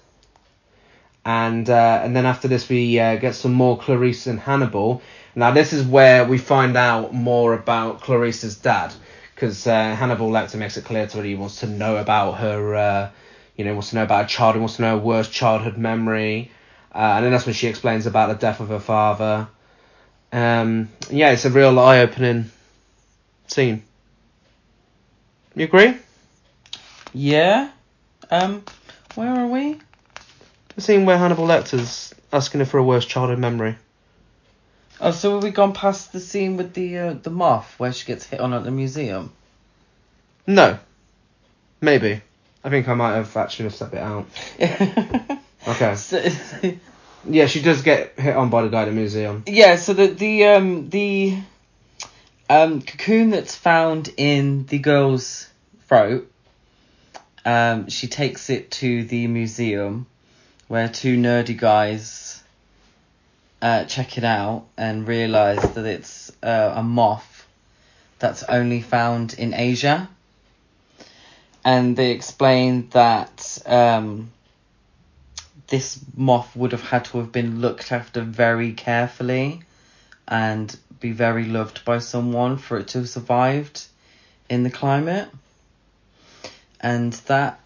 and uh, and then after this we get some more Clarice and Hannibal. Now this is where we find out more about Clarice's dad, because uh, Hannibal Lecter makes it clear to her he wants to know about her, uh, you know, wants to know about her child, he wants to know her worst childhood memory, uh, and then that's when she explains about the death of her father. Um, yeah, it's a real eye-opening scene. You agree? Yeah. Um. Where are we? The scene where Hannibal Lecter's asking her for a worst childhood memory. Oh, so have we gone past the scene with the uh, the moth where she gets hit on at the museum? No. Maybe. I think I might have actually stepped it out. Okay. So, Yeah, she does get hit on by the guy at the museum. yeah. So the the um the um cocoon that's found in the girl's throat. Um, she takes it to the museum, where two nerdy guys uh, check it out and realize that it's uh, a moth that's only found in Asia. And they explained that um, this moth would have had to have been looked after very carefully and be very loved by someone for it to have survived in the climate. And that,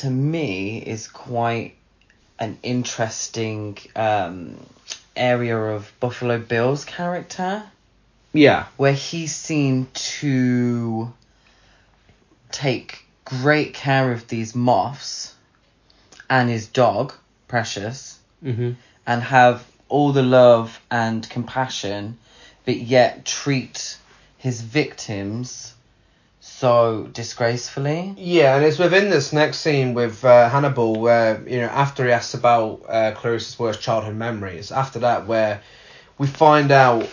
to me, is quite an interesting um, area of Buffalo Bill's character, Yeah. where he's seen to take great care of these moths and his dog, Precious, Mm-hmm. and have all the love and compassion, but yet treat his victims so disgracefully. Yeah, and it's within this next scene with uh, Hannibal where, you know, after he asks about uh, Clarice's worst childhood memories, after that, where we find out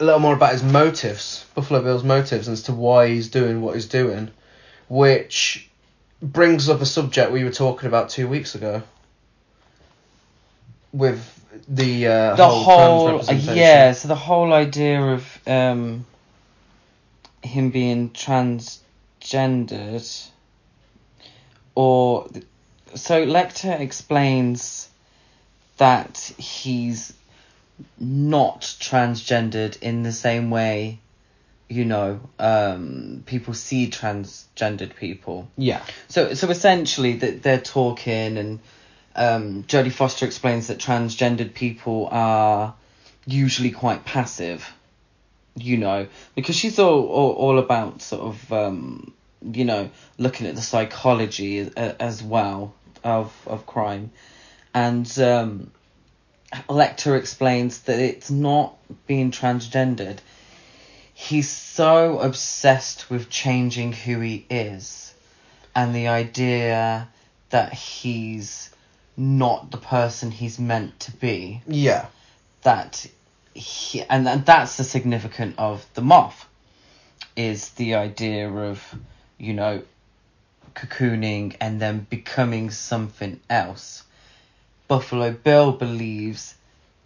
a little more about his motives, Buffalo Bill's motives, as to why he's doing what he's doing, which brings up a subject we were talking about two weeks ago with the, uh, the whole, whole, representation. yeah so the whole idea of um him being transgendered or so Lecter explains that he's not transgendered in the same way you know um people see transgendered people Yeah. so so essentially that they're talking and um, Jodie Foster explains that transgendered people are usually quite passive, you know, because she's all all, all about sort of um, you know looking at the psychology a, as well of of crime, and um, Lecter explains that it's not being transgendered. He's so obsessed with changing who he is, and the idea that he's not the person he's meant to be Yeah. that he and, and that's the significant of the moth is the idea of you know cocooning and then becoming something else. Buffalo bill believes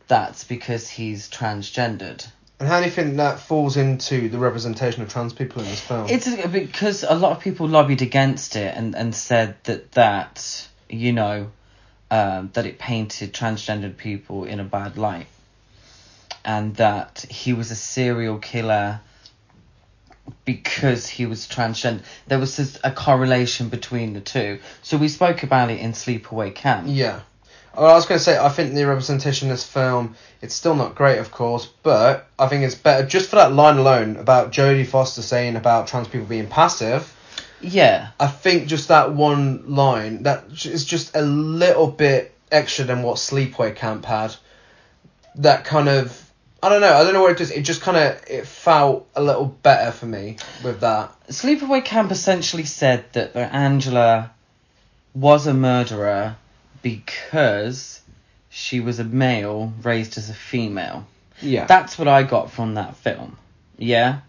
that's because he's transgendered. And how do you think that falls into the representation of trans people in this film? It's because a lot of people lobbied against it and, and said that that you know um, that it painted transgendered people in a bad light, and that he was a serial killer because he was transgender. There was just a correlation between the two. So we spoke about it in Sleepaway Camp. Yeah. Well, I was going to say, I think the representation in this film, it's still not great, of course, but I think it's better just for that line alone about Jodie Foster saying about trans people being passive. Yeah. I think just that one line, that is just a little bit extra than what Sleepaway Camp had. That kind of, I don't know, I don't know what it just, it just kind of, it felt a little better for me with that. Sleepaway Camp essentially said that the Angela was a murderer because she was a male raised as a female. Yeah. That's what I got from that film. Yeah.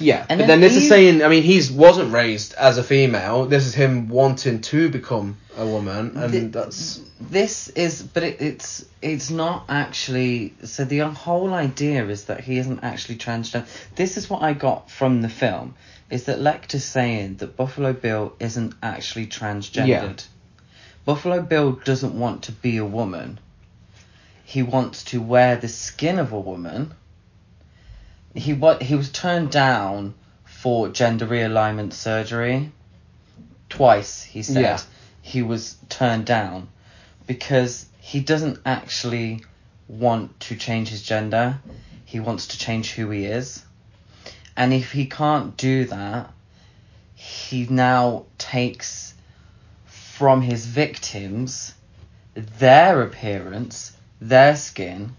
Yeah, And but then then this is saying, I mean, he's wasn't raised as a female. This is him wanting to become a woman, and Thi- that's This is, but it, it's it's not actually. So the whole idea is that he isn't actually transgender. This is what I got from the film. Is that Lecter's saying that Buffalo Bill isn't actually transgendered. Yeah. Buffalo Bill doesn't want to be a woman. He wants to wear the skin of a woman. He what he was turned down for gender realignment surgery. Twice, he said. Yeah. He was turned down because he doesn't actually want to change his gender. He wants to change who he is. And if he can't do that, he now takes from his victims their appearance, their skin,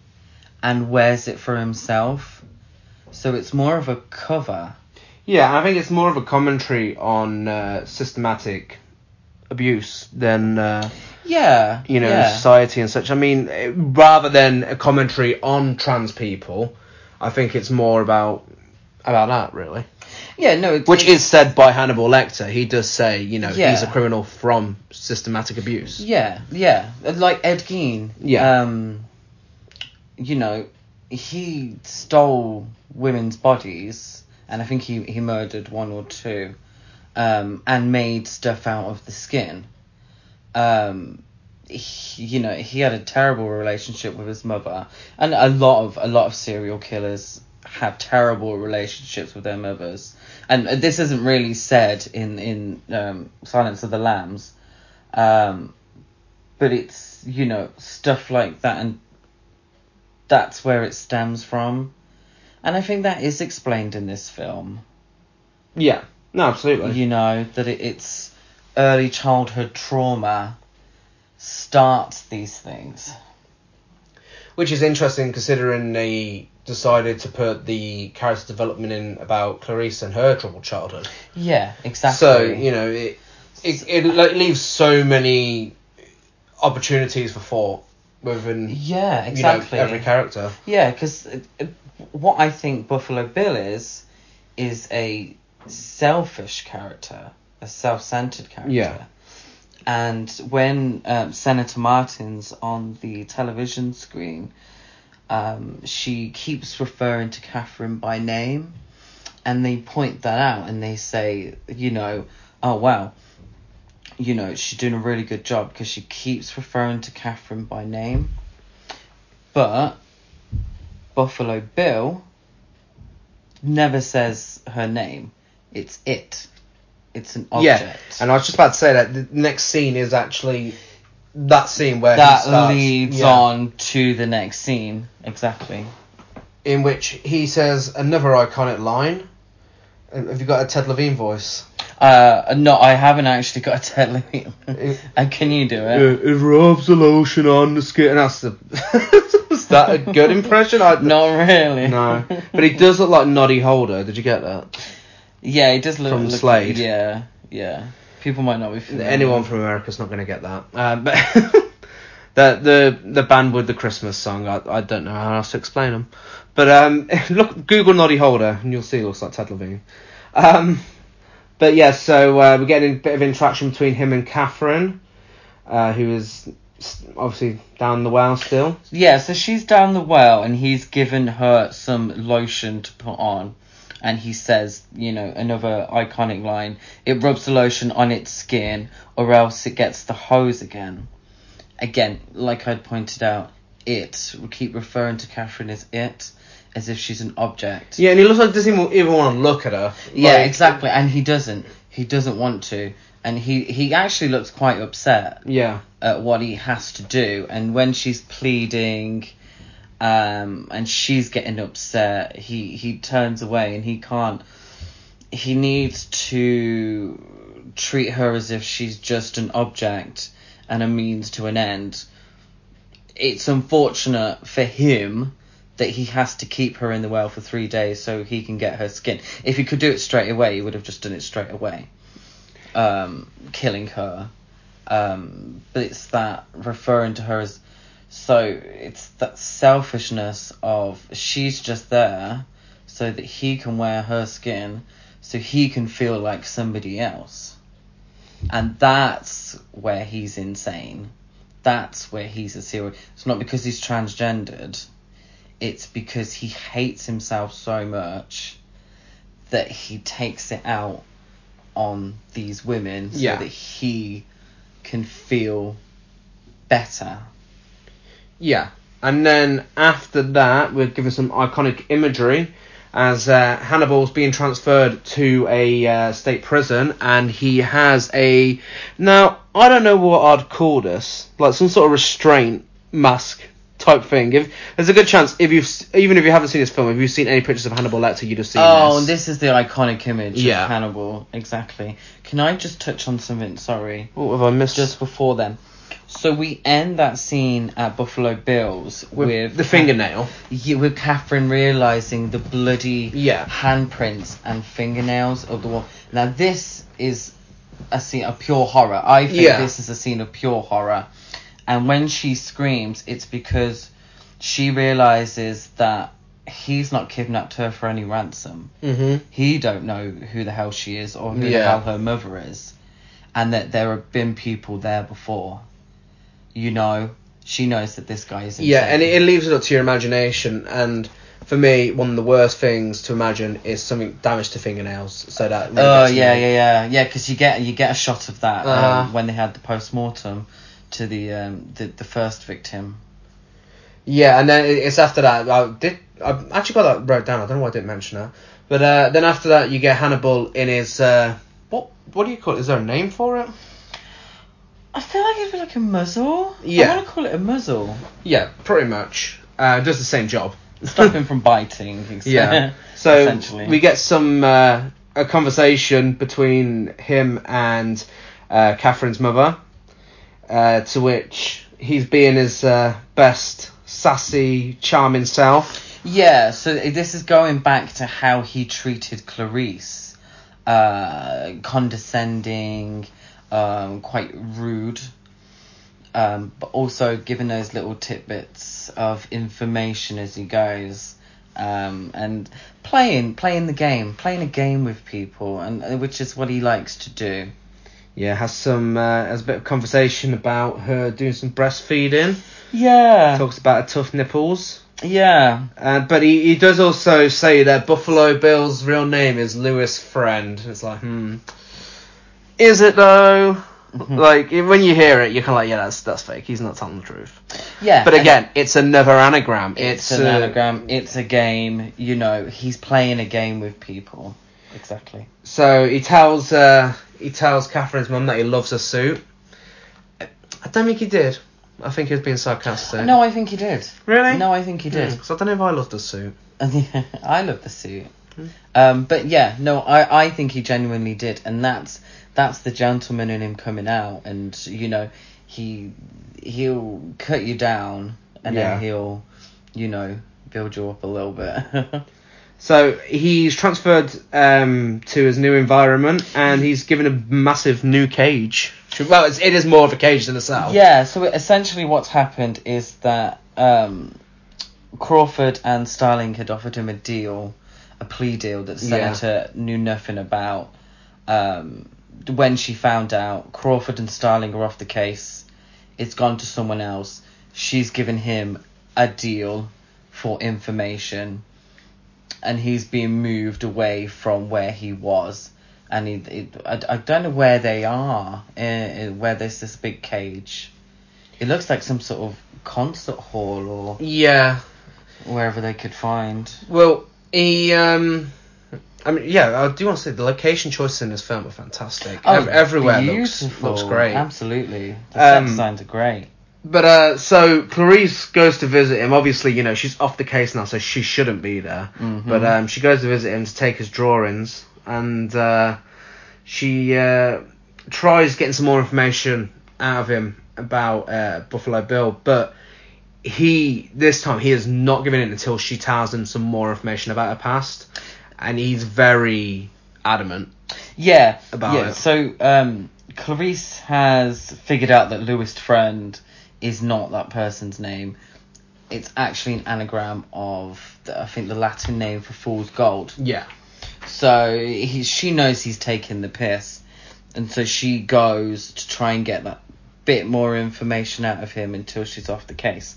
and wears it for himself. So it's more of a cover. yeah. I think it's more of a commentary on uh, systematic abuse than uh, Yeah. you know yeah. society and such. I mean, eh, rather than a commentary on trans people, I think it's more about about that really. yeah, no. Which is said by Hannibal Lecter. He does say, you know, Yeah. he's a criminal from systematic abuse. Yeah, yeah. Like Ed Gein. Yeah. Um, you know, he stole women's bodies, and I think he, he murdered one or two, um, and made stuff out of the skin. Um, he, you know, he had a terrible relationship with his mother, and a lot of a lot of serial killers have terrible relationships with their mothers, and this isn't really said in in um, Silence of the Lambs, um, but it's you know stuff like that, and that's where it stems from, and I think that is explained in this film. Yeah. No, absolutely. You know that it, it's early childhood trauma starts these things. Which is interesting considering they decided to put the character development in about Clarice and her troubled childhood. Yeah, exactly. So you know it it, it leaves so many opportunities for thought within yeah, you exactly. know every character. Yeah, because what I think Buffalo Bill is is a selfish character, a self-centered character. Yeah. And when um, Senator Martin's on the television screen, um, she keeps referring to Catherine by name, and they point that out and they say, you know, oh wow, you know, she's doing a really good job because she keeps referring to Catherine by name. But Buffalo Bill never says her name. It's it. It's an object. Yeah, and I was just about to say that the next scene is actually that scene where he that starts- leads yeah, on to the next scene. Exactly. in which he says another iconic line. Have you got a Ted Levine voice? Uh, no, I haven't actually got a tell you. and can you do it? it rubs the lotion on the skin. And that's the. is that a good impression? I, Not really. No, but he does look like Noddy Holder. Did you get that? Yeah, he does look From look- Slade. Yeah, yeah. People might not be familiar. Anyone from America's not going to get that. Um, but the the the band with the Christmas song, I, I don't know how else to explain them. But um, look, Google Noddy Holder, and you'll see it looks like Ted Levine. Um, but yeah, so uh, we're getting a bit of interaction between him and Catherine, uh, who is obviously down the well still. Yeah, so she's down the well and he's given her some lotion to put on. And he says, you know, another iconic line it rubs the lotion on its skin or else it gets the hose again. Again, like I'd pointed out, it. We keep referring to Catherine as it, as if she's an object. Yeah, and he looks like doesn't even, even want to look at her. Yeah, Like, exactly. And he doesn't. He doesn't want to. And he, he actually looks quite upset Yeah, at what he has to do and when she's pleading um and she's getting upset he he turns away and he can't he needs to treat her as if she's just an object and a means to an end it's unfortunate for him that he has to keep her in the well for three days so he can get her skin. If he could do it straight away he would have just done it straight away. Um killing her. Um, but it's that referring to her as so it's that selfishness of she's just there so that he can wear her skin so he can feel like somebody else. And that's where he's insane. That's where he's a serial. It's not because he's transgendered it's because he hates himself so much that he takes it out on these women so Yeah. that he can feel better. Yeah, and then after that, we're given some iconic imagery as uh, Hannibal's being transferred to a uh, state prison, and he has a now I don't know what I'd call this, like some sort of restraint mask type thing. If there's a good chance, if you've even if you haven't seen this film, if you've seen any pictures of Hannibal Lecter, you'd have seen Oh, this. and this is the iconic image Yeah. of Hannibal. Exactly. Can I just touch on something? Sorry. What have I missed? Just before then. So we end that scene at Buffalo Bill's with, with, the fingernail. Yeah, with Catherine realizing the bloody Yeah. handprints and fingernails of the wall. Now this is a scene of pure horror. I think Yeah. this is a scene of pure horror. And when she screams, it's because she realizes that he's not kidnapped her for any ransom. Mm-hmm. He don't know who the hell she is or who the hell her mother is, and that there have been people there before. You know, she knows that this guy is insane. Yeah, and it, it leaves it up to your imagination. And for me, one of the worst things to imagine is something damage to fingernails. So that. really Oh yeah, yeah, yeah, yeah. Because you get you get a shot of that Uh-huh. um, when they had the post mortem to the um the, the first victim. Yeah, and then it's after that. I did. I actually got that wrote down. I don't know why I didn't mention that. But uh, then after that, you get Hannibal in his uh, what? What do you call it? Is there a name for it? I feel like it'd be like a muzzle. Yeah. I want to call it a muzzle. Yeah, pretty much. Uh, does the same job. Stop him from biting. ex- Yeah. So essentially. we get some uh, a conversation between him and uh, Catherine's mother, uh, to which he's being his uh, best sassy, charming self. Yeah, so this is going back to how he treated Clarice. Uh, condescending, um, quite rude, um, but also giving those little tidbits of information as he goes. Um, and playing playing the game, playing a game with people, and which is what he likes to do. Yeah, has some uh, has a bit of conversation about her doing some breastfeeding. Yeah, Talks about her tough nipples. yeah, Uh, but he, he does also say that Buffalo Bill's real name is Louis Friend. It's like, hmm. Is it though? Like when you hear it, you're kind of like, yeah, that's that's fake. He's not telling the truth. yeah. But again, it's another anagram. It's, It's, an uh, anagram. It's a game. You know, he's playing a game with people. Exactly. So he tells uh, he tells Catherine's mum that he loves her suit. I don't think he did. I think he was being sarcastic. No, I think he did. really? No, I think he did. Because I don't know if I loved the suit. I love the suit. Hmm. Um, but yeah, no, I, I think he genuinely did, and that's that's the gentleman in him coming out, and you know, he he'll cut you down, and Yeah. then he'll, you know, build you up a little bit. So he's transferred um, to his new environment, and he's given a massive new cage. Well, it's, it is more of a cage than a cell. Yeah, so essentially what's happened is that um, Crawford and Starling had offered him a deal, a plea deal that Yeah. Senator knew nothing about. Um, when she found out Crawford and Starling are off the case, it's gone to someone else. She's given him a deal for information, and he's being moved away from where he was. And he, it, I, I don't know where they are, uh, where there's this big cage. It looks like some sort of concert hall or Yeah. wherever they could find. Well, he. Um, I mean, yeah, I do want to say the location choices in this film are fantastic. Ev- everywhere looks, Oh, beautiful. looks great. Absolutely, the set Um, designs are great. But uh, so Clarice goes to visit him. Obviously, you know she's off the case now, so she shouldn't be there. Mhm. But um, she goes to visit him to take his drawings, and uh, she uh, tries getting some more information out of him about uh, Buffalo Bill. But he this time he is not giving it until she tells him some more information about her past, and he's very adamant. Yeah, about yeah. it. So um, Clarice has figured out that Louis Friend is not that person's name. It's actually an anagram of the, I think the Latin name for fool's gold. Yeah. So he, she knows he's taking the piss, and so she goes to try and get that bit more information out of him until she's off the case.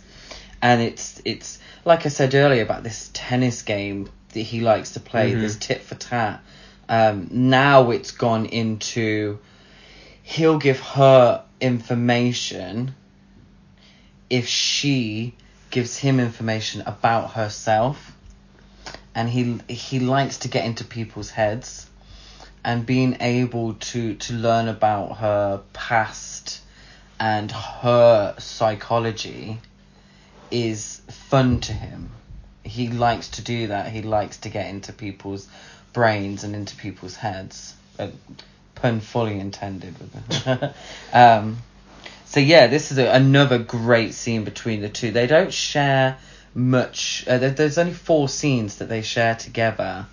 And it's it's like I said earlier about this tennis game that he likes to play, Mhm. this tit for tat. Um, now it's gone into he'll give her information if she gives him information about herself and he he likes to get into people's heads and being able to to learn about her past and her psychology is fun to him. He likes to do that. He likes to get into people's brains and into people's heads. Uh, pun fully intended. With um so yeah, this is a, another great scene between the two. They don't share much. Uh, there, there's only four scenes that they share together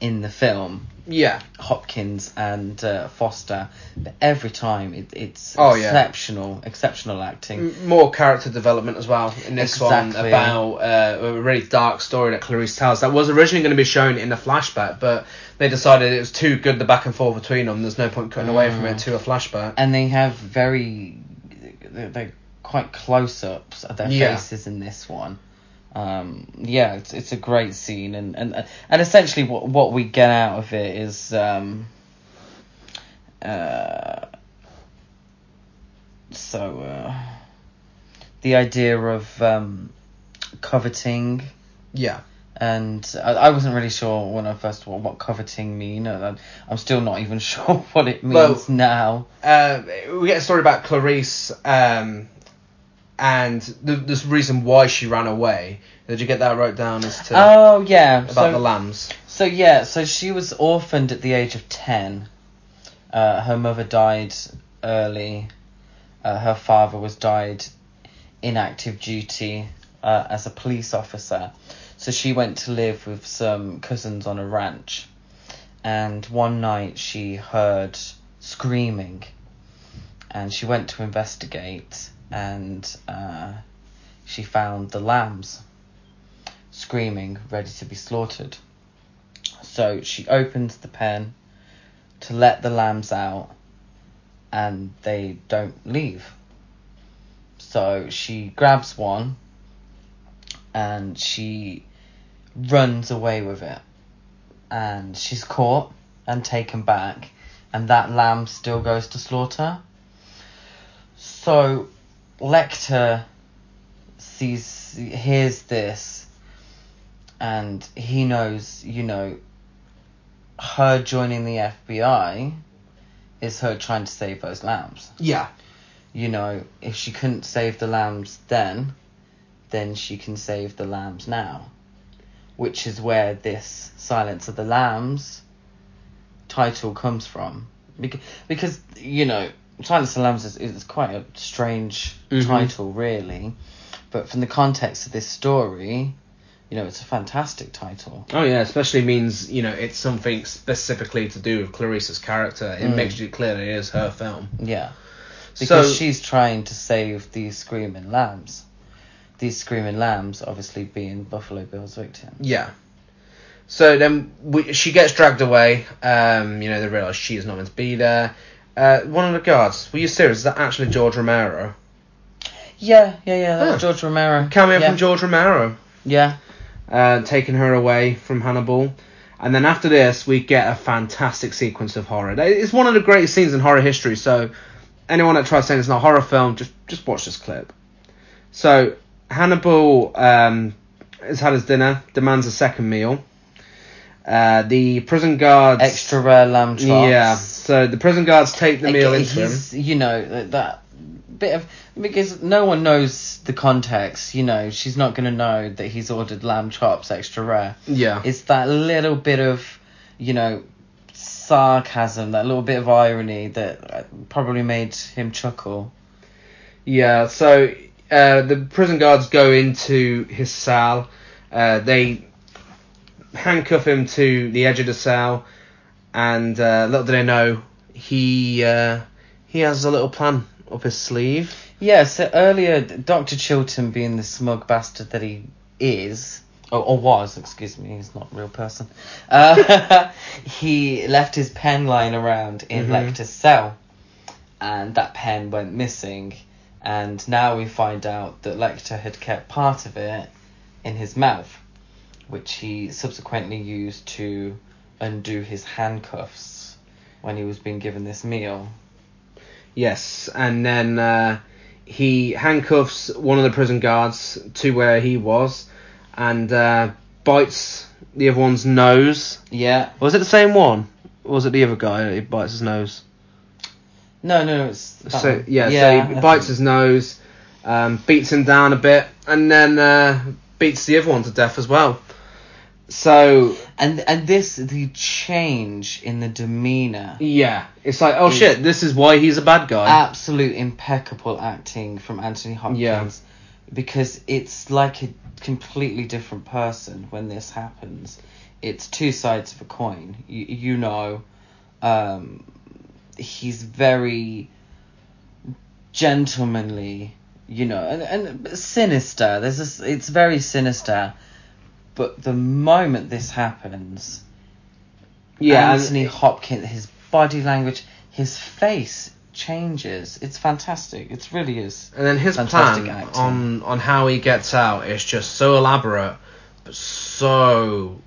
in the film. Yeah. Hopkins and uh, Foster, but every time it, it's Oh, yeah. exceptional, exceptional acting. M- more character development as well in this one about uh, a really dark story that Clarice tells that was originally going to be shown in a flashback, but they decided it was too good the back and forth between them. There's no point cutting away from it to a flashback. and they have very they're, they're quite close ups of their Yeah. faces in this one um yeah it's it's a great scene and and and essentially what what we get out of it is um uh so uh the idea of um coveting, Yeah. And I, I wasn't really sure when I first what, what coveting mean. and I'm- I'm still not even sure what it means Well- now. Uh, we get a story about Clarice, um, and the, the reason why she ran away. Did you get that wrote down as to Oh yeah, about so the lambs? So yeah, so she was orphaned at the age of ten. Uh, her mother died early. Uh, her father was died in active duty uh, as a police officer. So she went to live with some cousins on a ranch. And one night she heard screaming. And she went to investigate and uh, she found the lambs screaming, ready to be slaughtered. So she opens the pen to let the lambs out, and they don't leave. So she grabs one and she runs away with it. And she's caught and taken back, and that lamb still goes to slaughter. So Lecter sees, hears this, and he knows, you know, her joining the FBI is her trying to save those lambs. Yeah. You know, if she couldn't save the lambs then, then she can save the lambs now. Which is where this Silence of the Lambs title comes from. Because, because you know, Silence of the Lambs is, is quite a strange Mhm. title, really. But from the context of this story, you know, it's a fantastic title. Oh yeah, especially means you know it's something specifically to do with Clarice's character. It Mm. makes it clear that it is her film. Yeah. Because so she's trying to save these screaming lambs. These screaming lambs, obviously, being Buffalo Bill's victim. yeah. So then we, she gets dragged away. Um, you know they realise she is not meant to be there. Uh, one of the guards. Were you serious? Is that actually George Romero? Yeah, yeah, yeah. That was George Romero. Cameo yeah. from George Romero. Yeah. uh, taking her away from Hannibal. And then after this, we get a fantastic sequence of horror. It's one of the greatest scenes in horror history. So, anyone that tries saying it's not a horror film, just just watch this clip. So, Hannibal um, has had his dinner, demands a second meal. Uh, the prison guards. Extra rare lamb chops. Yeah. So the prison guards take the meal into him. you know, that, that bit of because no one knows the context. You know, she's not gonna know that he's ordered lamb chops extra rare. Yeah. It's that little bit of, you know, sarcasm, that little bit of irony that uh, probably made him chuckle. Yeah, so uh, the prison guards go into his cell. Uh, they handcuff him to the edge of the cell, and uh, little do they know, he uh, he has a little plan up his sleeve. Yeah, so earlier, Dr. Chilton, being the smug bastard that he is, or, or was, excuse me, he's not a real person, uh, he left his pen lying around in Mhm. Lecter's cell, and that pen went missing, and now we find out that Lecter had kept part of it in his mouth, which he subsequently used to undo his handcuffs when he was being given this meal. Yes, and then uh, he handcuffs one of the prison guards to where he was, and uh, bites the other one's nose. Yeah. Was it the same one? Or was it the other guy? He bites his nose. No, no, no, it's. So one. yeah, so he bites his nose, um, beats him down a bit, and then uh, beats the other one to death as well. So And and this the change in the demeanor, yeah, it's like oh shit, this is why he's a bad guy. absolute impeccable acting from Anthony Hopkins, Yeah. because it's like a completely different person when this happens. It's two sides of a coin. You you know, um, he's very gentlemanly, you know, and, and sinister. There's this. It's very sinister. But the moment this happens, yeah, and- Anthony Hopkins, his body language, his face changes. It's fantastic. It really is. And then his Fantastic plan acting. on on how he gets out is just so elaborate, but so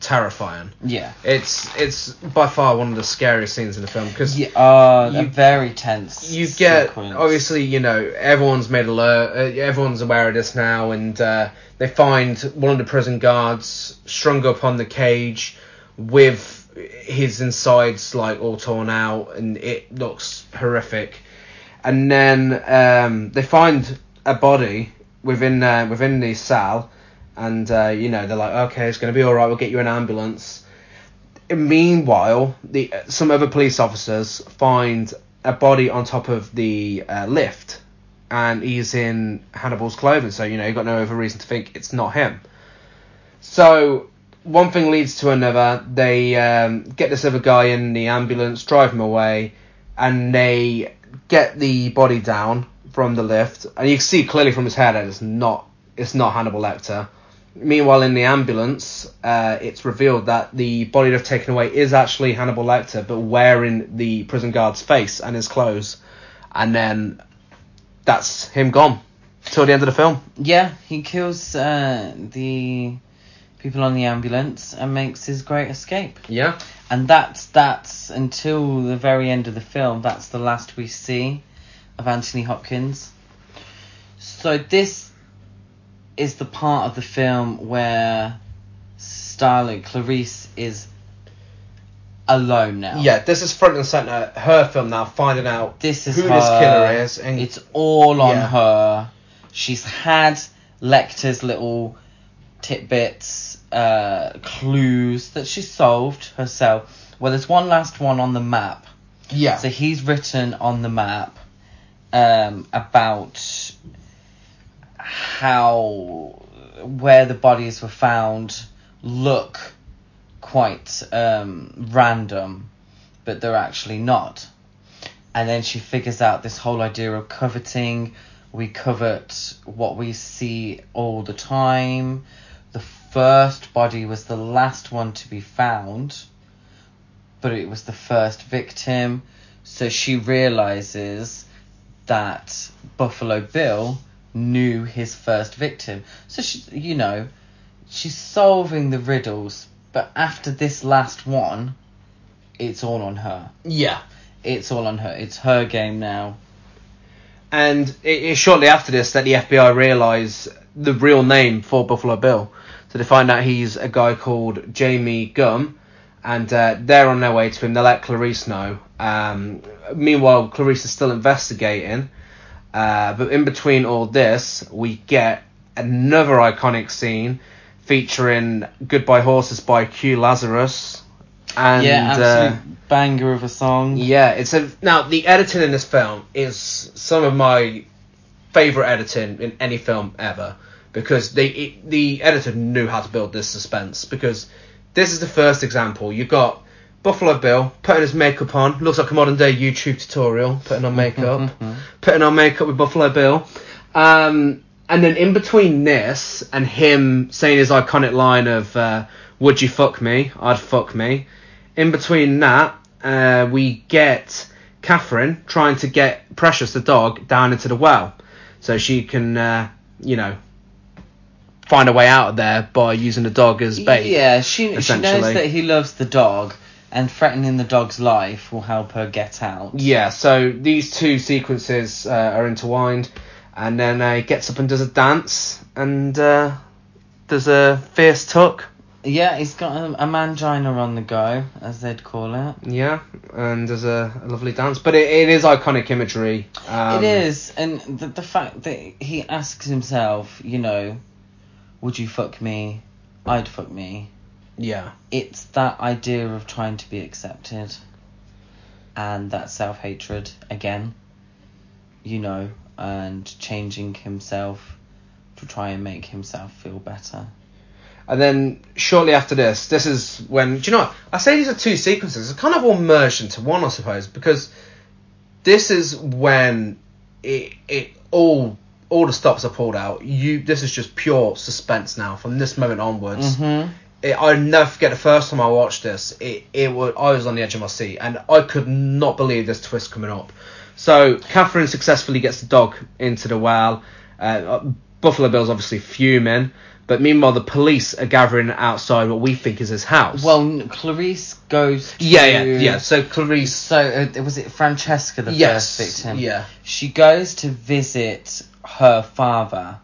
terrifying. Yeah. It's it's by far one of the scariest scenes in the film because Yeah. Uh, You- very tense. you get sequence. obviously you know everyone's made alert, uh, everyone's aware of this now, and uh, they find one of the prison guards strung up on the cage with his insides like all torn out, and it looks horrific. And then um, they find a body within uh, within the cell, and uh, you know they're like, okay, it's gonna be all right. We'll get you an ambulance. Meanwhile, the some other police officers find a body on top of the uh, lift, and he's in Hannibal's clothing. So you know you've got no other reason to think it's not him. So one thing leads to another. They um, get this other guy in the ambulance, drive him away, and they get the body down from the lift, and you can see clearly from his hair that it's not it's not Hannibal Lecter. Meanwhile, in the ambulance, uh, it's revealed that the body they've taken away is actually Hannibal Lecter, but wearing the prison guard's face and his clothes, and then that's him gone till the end of the film. Yeah, he kills uh, the people on the ambulance and makes his great escape. Yeah. And that's that's until the very end of the film. That's the last we see of Anthony Hopkins. So this is the part of the film where Starling Clarice is alone now. Yeah, this is front and center her film now, finding out This is who her. this killer is, and It's all on Yeah. her. She's had Lecter's little tidbits, uh, clues that she solved herself. Well, there's one last one on the map. yeah, So he's written on the map um, about how where the bodies were found look quite um, random, but they're actually not. And then she figures out this whole idea of coveting. We covet what we see all the time. The first body was the last one to be found, but it was the first victim. So she realizes that Buffalo Bill knew his first victim. So she, you know, she's solving the riddles, but after this last one, it's all on her. yeah. It's all on her. It's her game now. And it is shortly after this that the FBI realise the real name for Buffalo Bill. So they find out he's a guy called Jamie Gumb, and uh, they're on their way to him. They let Clarice know. Um, meanwhile, Clarice is still investigating. Uh, but in between all this, we get another iconic scene featuring "Goodbye Horses" by Q Lazarus. And yeah, uh, banger of a song. yeah, it's a now the editing in this film is some of my favorite editing in any film ever because they it, the editor knew how to build this suspense because this is the first example. You got Buffalo Bill putting his makeup on, looks like a modern day YouTube tutorial, putting on makeup, putting on makeup with Buffalo Bill. Um, and then in between this and him saying his iconic line of uh, "Would you fuck me? I'd fuck me." In between that, uh, we get Catherine trying to get Precious the dog down into the well, so she can, uh, you know, find a way out of there by using the dog as bait. Yeah, she she knows essentially. that he loves the dog, and threatening the dog's life will help her get out. Yeah, so these two sequences uh, are intertwined, and then uh, he gets up and does a dance, and uh, there's a fierce tuck. Yeah, he's got a, a mangina on the go, as they'd call it. Yeah, and there's a, a lovely dance, but it, it is iconic imagery. Um, it is, and the the fact that he asks himself, you know, would you fuck me? I'd fuck me. Yeah, It's that idea of trying to be accepted, and that self hatred again. You know, and changing himself to try and make himself feel better. and then shortly after this, this is when do you know? What? I say these are two sequences. It's kind of all merged into one, I suppose, because this is when it it all all the stops are pulled out. You this is just pure suspense now from this moment onwards. Mm-hmm. It, I'll never forget the first time I watched this. It it was I was on the edge of my seat, and I could not believe this twist coming up. So Catherine successfully gets the dog into the well. Uh, Buffalo Bill's obviously fuming, but meanwhile the police are gathering outside what we think is his house. Well, Clarice goes. To, yeah, yeah, yeah. So Clarice, So uh, was it Francesca the yes, first victim? yeah, She goes to visit her father,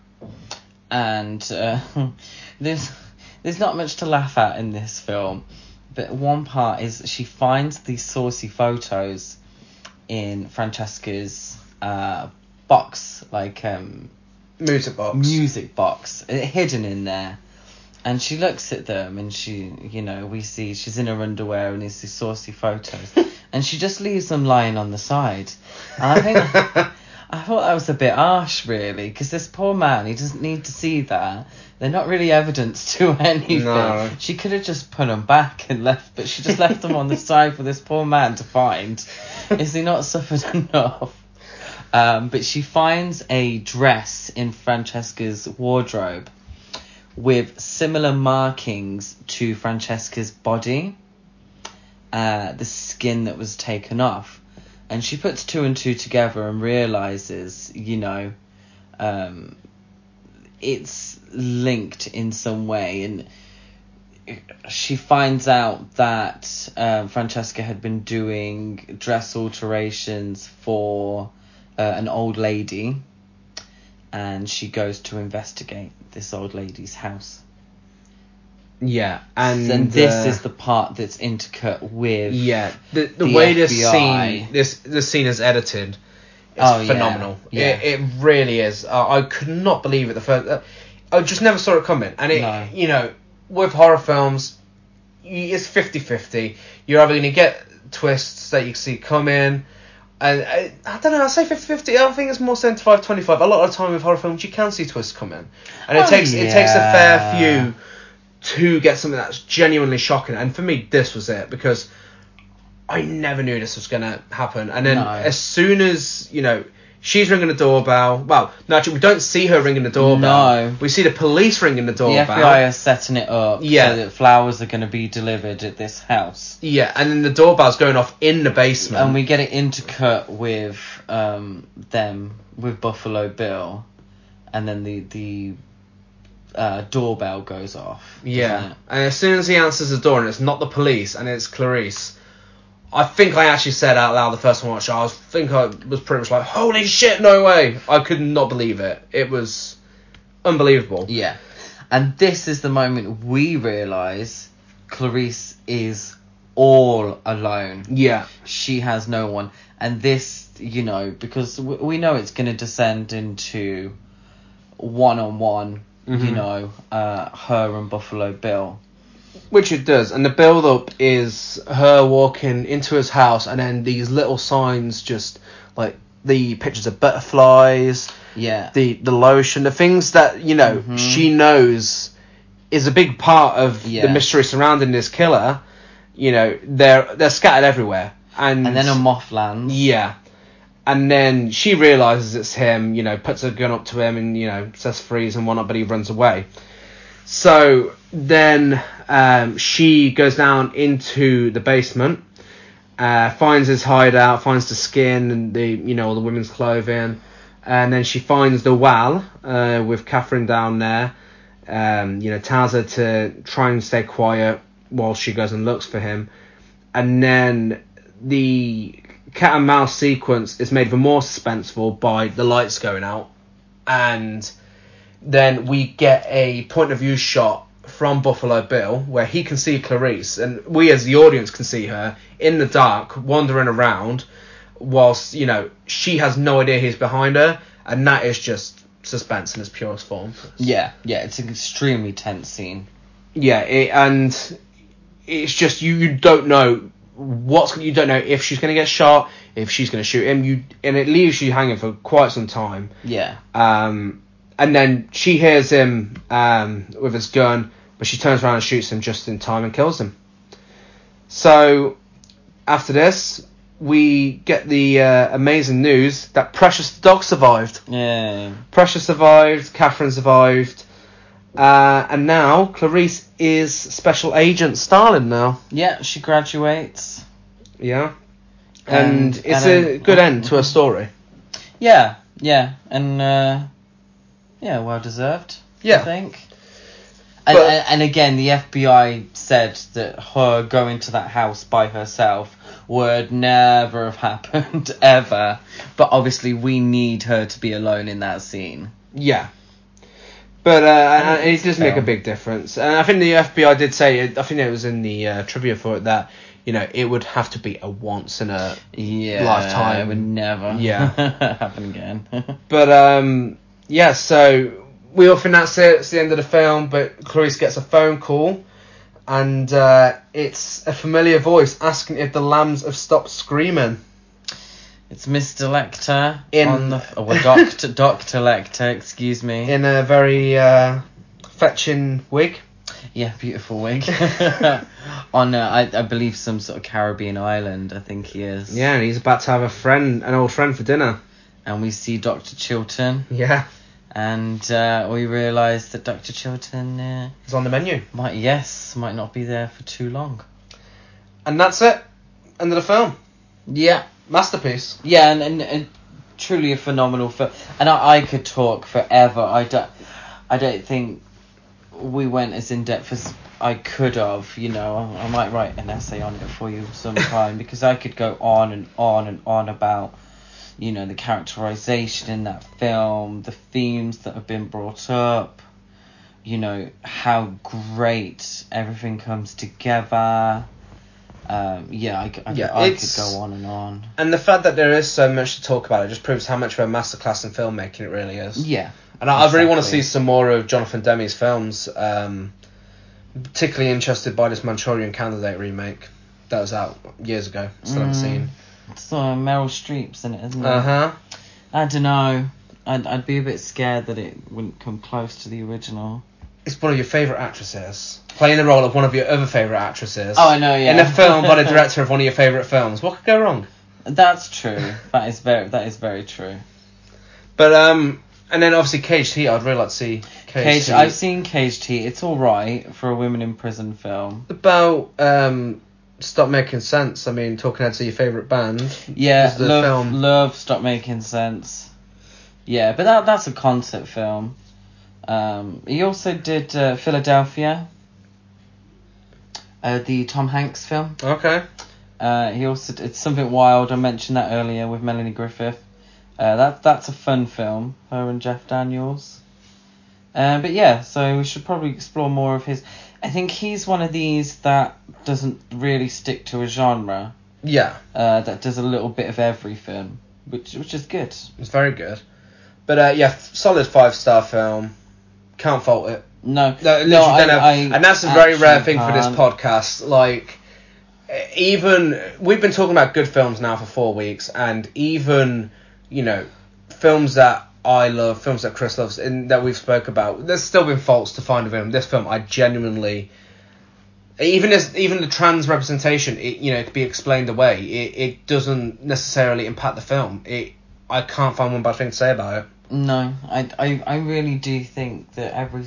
and uh, there's there's not much to laugh at in this film, but one part is she finds these saucy photos in Francesca's uh, box, like um, Music box. music box uh, hidden in there. And she looks at them and she, you know, we see she's in her underwear and it's these saucy photos. and she just leaves them lying on the side. And I think, I thought that was a bit harsh, really, because this poor man, he doesn't need to see that. They're not really evidence to anything. No. She could have just put them back and left, but she just left them on the side for this poor man to find. Is he not suffered enough? Um, but she finds a dress in Francesca's wardrobe with similar markings to Francesca's body, uh, the skin that was taken off. And she puts two and two together and realizes, you know, um, it's linked in some way. And she finds out that um, Francesca had been doing dress alterations for uh, an old lady, and she goes to investigate this old lady's house. Yeah, and, And, this uh, is the part that's intercut with. yeah the the, the way this scene this this scene is edited is Oh, phenomenal. yeah. It, it really is. Uh, I could not believe it the first. Uh, I just never saw it coming, and it No. you know with horror films, it's 50-50. You're either going to get twists that you see coming. And I, I don't know, I say 50-50. I think it's more 75-25. A lot of the time with horror films, you can see twists coming. And it Oh, takes it takes a fair few to get something that's genuinely shocking. And for me, this was it because I never knew this was gonna happen. And then No. as soon as you know she's ringing the doorbell, well, no, actually we don't see her ringing the doorbell. No. we see the police ringing the doorbell. The. FBI are setting it up Yeah. so that flowers are going to be delivered at this house. Yeah, and then the doorbell's going off in the basement. And we get it intercut with um, them, with Buffalo Bill, and then the, the uh, doorbell goes off. yeah, and as soon as he answers the door and it's not the police and it's Clarice. I think I actually said out loud the first time I watched it. I was think I was pretty much like, "Holy shit, no way!" I could not believe it. It was unbelievable. Yeah. And this is the moment we realise Clarice is all alone. Yeah, She has no one. And this, you know, because w- we know it's going to descend into one on one, you Mhm. know, uh, her and Buffalo Bill. Which it does, and the build up is her walking into his house, and then these little signs, just like the pictures of butterflies, Yeah. the the lotion, the things that you know Mhm. she knows is a big part of the mystery surrounding this killer. You know, they're they're scattered everywhere, and and then a moth lands. yeah, and then she realizes it's him. You know, puts a gun up to him, and you know says freeze and whatnot, but he runs away. So then um, she goes down into the basement, uh, finds his hideout, finds the skin and the you know all the women's clothing, and then she finds the well uh, with Catherine down there. Um, you know, tells her to try and stay quiet while she goes and looks for him, and then the cat and mouse sequence is made even more suspenseful by the lights going out, and then we get a point of view shot from Buffalo Bill where he can see Clarice, and we as the audience can see her in the dark wandering around, whilst you know she has no idea he's behind her, and that is just suspense in its purest form. Yeah, yeah, it's an extremely tense scene. Yeah, it, and it's just you, you don't know what's you don't know if she's going to get shot, if she's going to shoot him. You and it leaves you hanging for quite some time. Yeah. Um, and then she hears him um, with his gun, but she turns around and shoots him just in time and kills him. So after this, we get the uh, amazing news that Precious the dog survived. Yeah. Precious survived, Catherine survived, uh, and now Clarice is Special Agent Starling now. Yeah, she graduates. Yeah. And, And- it's and, a good end to her story. Yeah, yeah, and uh, yeah, well deserved. Yeah. I think. And, But- and, and again, the FBI said that her going to that house by herself would never have happened ever. But obviously, we need her to be alone in that scene. Yeah. But uh, it it's does make a big difference, and I think the FBI did say, I think it was in the uh, trivia for it that you know it would have to be a once in a Yeah, Lifetime. It would never. Yeah. happen again. But um, yeah, so we all think that's it. It's the end of the film. But Clarice gets a phone call, and uh, it's a familiar voice asking if the lambs have stopped screaming. It's Mr. Lecter In- on the oh, well, Doctor Doctor Lecter. Excuse me. In a very uh, fetching wig. Yeah, beautiful wig. on uh, I I believe some sort of Caribbean island. I think he is. Yeah, and he's about to have a friend, an old friend for dinner. And we see Doctor Chilton, Yeah, and uh, we realise that Doctor Chilton uh, it's on the menu, might yes might not be there for too long. and that's it. End of the film. Yeah. Masterpiece. Yeah, and, and, and truly a phenomenal film. And I, I could talk forever. I don't, I don't think we went as in depth as I could have. You know, I, I might write an essay on it for you sometime because I could go on and on and on about, you know, the characterization in that film, the themes that have been brought up. You know how great everything comes together. Um, yeah, I, I, Yeah, I could go on and on. And the fact that there is so much to talk about it just proves how much of a masterclass in filmmaking it really is. Yeah. And I, I really want to see some more of Jonathan Demme's films. Um, particularly interested by this Manchurian Candidate remake that was out years ago. Still haven't Mm. seen. So Meryl Streep's in it, isn't it? Uh huh. I don't know. I'd I'd be a bit scared that it wouldn't come close to the original. It's one of your favourite actresses playing the role of one of your other favourite actresses. Oh, I know, yeah. In a film by the director of one of your favourite films. What could go wrong? That's true. that is very that is very true. But um, and then obviously Caged Heat. I'd really like to see Caged, Cage. Heat. I've seen Caged Heat. It's all right for a women in prison film. about um, Stop Making Sense. I mean, Talking Heads are your favourite band. Yeah, love film. love stop making sense. Yeah, but that that's a concept film. Um, he also did uh, Philadelphia. Uh, the Tom Hanks film. Okay. Uh, he also did something wild. I mentioned that earlier with Melanie Griffith. Uh, that that's a fun film. Her and Jeff Daniels. Uh, but yeah, so we should probably explore more of his. I think he's one of these that doesn't really stick to a genre. Yeah, Uh, that does a little bit of everything, which which is good. it's very good. But uh, yeah, solid five star film. Can't fault it. No, No, no, I, don't have- I and that's a very rare thing for this podcast. Like, even we've been talking about good films now for four weeks, and even you know, films that I love, films that Chris loves, and that we've spoke about. There's still been faults to find him. This film, I genuinely. Even as even the trans representation, it you know, it could be explained away. It it doesn't necessarily impact the film. It I can't find one bad thing to say about it. No, I, I, I really do think that every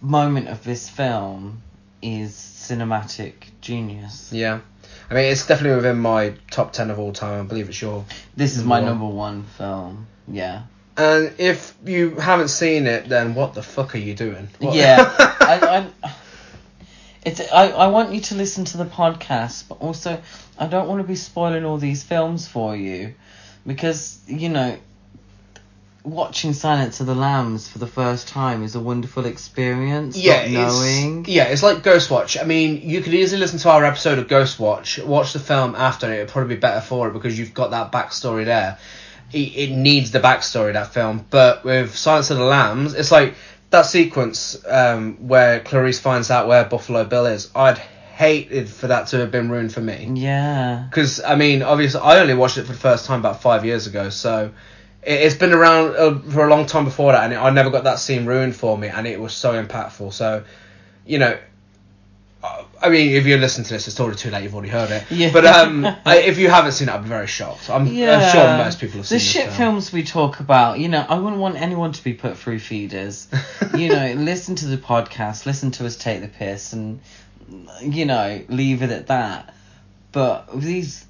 moment of this film is cinematic genius. Yeah. I mean, it's definitely within my top 10 of all time. I believe it's your. This is my Number number one film. Yeah. And if you haven't seen it, then what the fuck are you doing? What- Yeah. I, I, it's, I, I want you to listen to the podcast, but also I don't want to be spoiling all these films for you because, you know, watching Silence of the Lambs for the first time is a wonderful experience. Yeah, not it's, knowing. yeah, it's like Ghostwatch. I mean, you could easily listen to our episode of Ghostwatch, watch watch the film after it. It'd probably be better for it because you've got that backstory there. It, it needs the backstory that film, but with Silence of the Lambs, it's like that sequence um, where Clarice finds out where Buffalo Bill is. I'd hated for that to have been ruined for me. Yeah. Because I mean, obviously, I only watched it for the first time about five years ago, so it's been around uh, for a long time before that, and I never got that scene ruined for me, and it was so impactful. So, you know, I mean, if you listen to this, it's already too late. You've already heard it. Yeah. But um, I, if you haven't seen it, I'd be very shocked. I'm, I'm sure most people have seen it. the shit film. films we talk about. You know, I wouldn't want anyone to be put through feeders. you know, listen to the podcast, listen to us take the piss, and you know, leave it at that. But these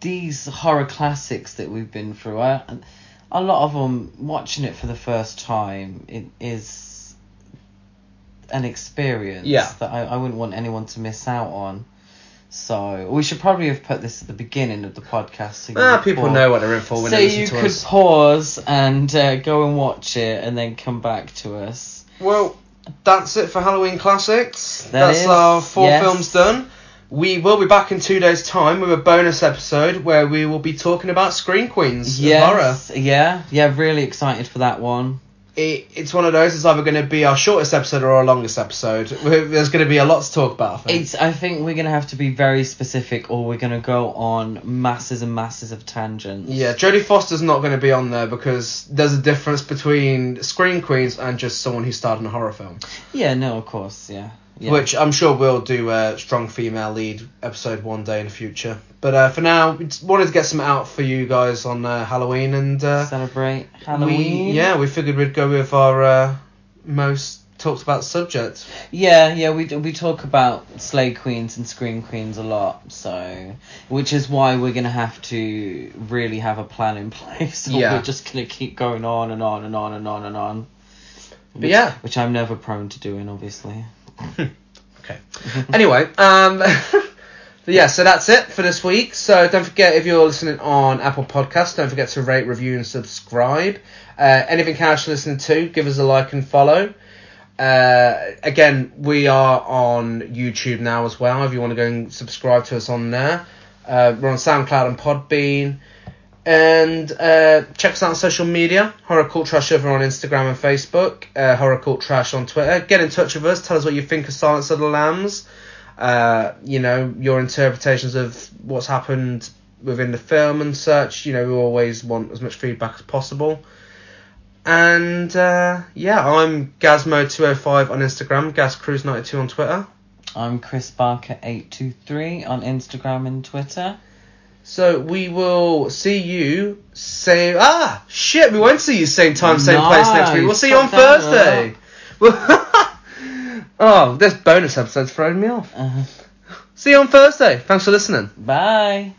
these horror classics that we've been through, I, a lot of them watching it for the first time, it is an experience Yeah. that I, I wouldn't want anyone to miss out on. So we should probably have put this at the beginning of the podcast. So Ah, people pause- know what they're in for when so they you to could us. pause and uh, go and watch it, and then come back to us. Well, that's it for Halloween Classics. That that's is, our four yes. films done. We will be back in two days' time with a bonus episode where we will be talking about Scream Queens of horror. Yeah, yeah. Really excited for that one. It, it's one of those. It's either going to be our shortest episode or our longest episode. There's going to be a lot to talk about. I think. It's. I think we're gonna have to be very specific, or we're gonna go on masses and masses of tangents. Yeah, Jodie Foster's not going to be on there because there's a difference between Scream Queens and just someone who starred in a horror film. Yeah. No. Of course. Yeah. Yeah. Which I'm sure we'll do a strong female lead episode one day in the future. But uh, for now, we wanted to get some out for you guys on uh, Halloween, and uh, celebrate we, Halloween. yeah, we figured we'd go with our uh, most talked about subject. Yeah, yeah, we we talk about slay queens and scream queens a lot, so which is why we're gonna have to really have a plan in place. or Yeah. we're just gonna keep going on and on and on and on and on. But yeah. which I'm never prone to doing, obviously. Okay. anyway, um, yeah, so that's it for this week. So don't forget if you're listening on Apple Podcasts, don't forget to rate, review, and subscribe. Uh, anything else you're listening to, give us a like and follow. Uh, again, we are on YouTube now as well. If you want to go and subscribe to us on there, uh, we're on SoundCloud and Podbean. And uh, check us out on social media. Horror Cult Trash over on Instagram and Facebook. Uh, Horror Cult Trash on Twitter. Get in touch with us. Tell us what you think of Silence of the Lambs. Uh, you know, your interpretations of what's happened within the film and such. You know, we always want as much feedback as possible. And uh, yeah, I'm Gazmo205 on Instagram, GazCruise92 on Twitter. I'm Chris Barker eight two three on Instagram and Twitter. So we will see you same. Ah, shit! We won't see you same time, same place next week. We'll Nice. see you on Thursday. oh, this bonus episode's throwing me off. Uh, See you on Thursday. Thanks for listening. bye.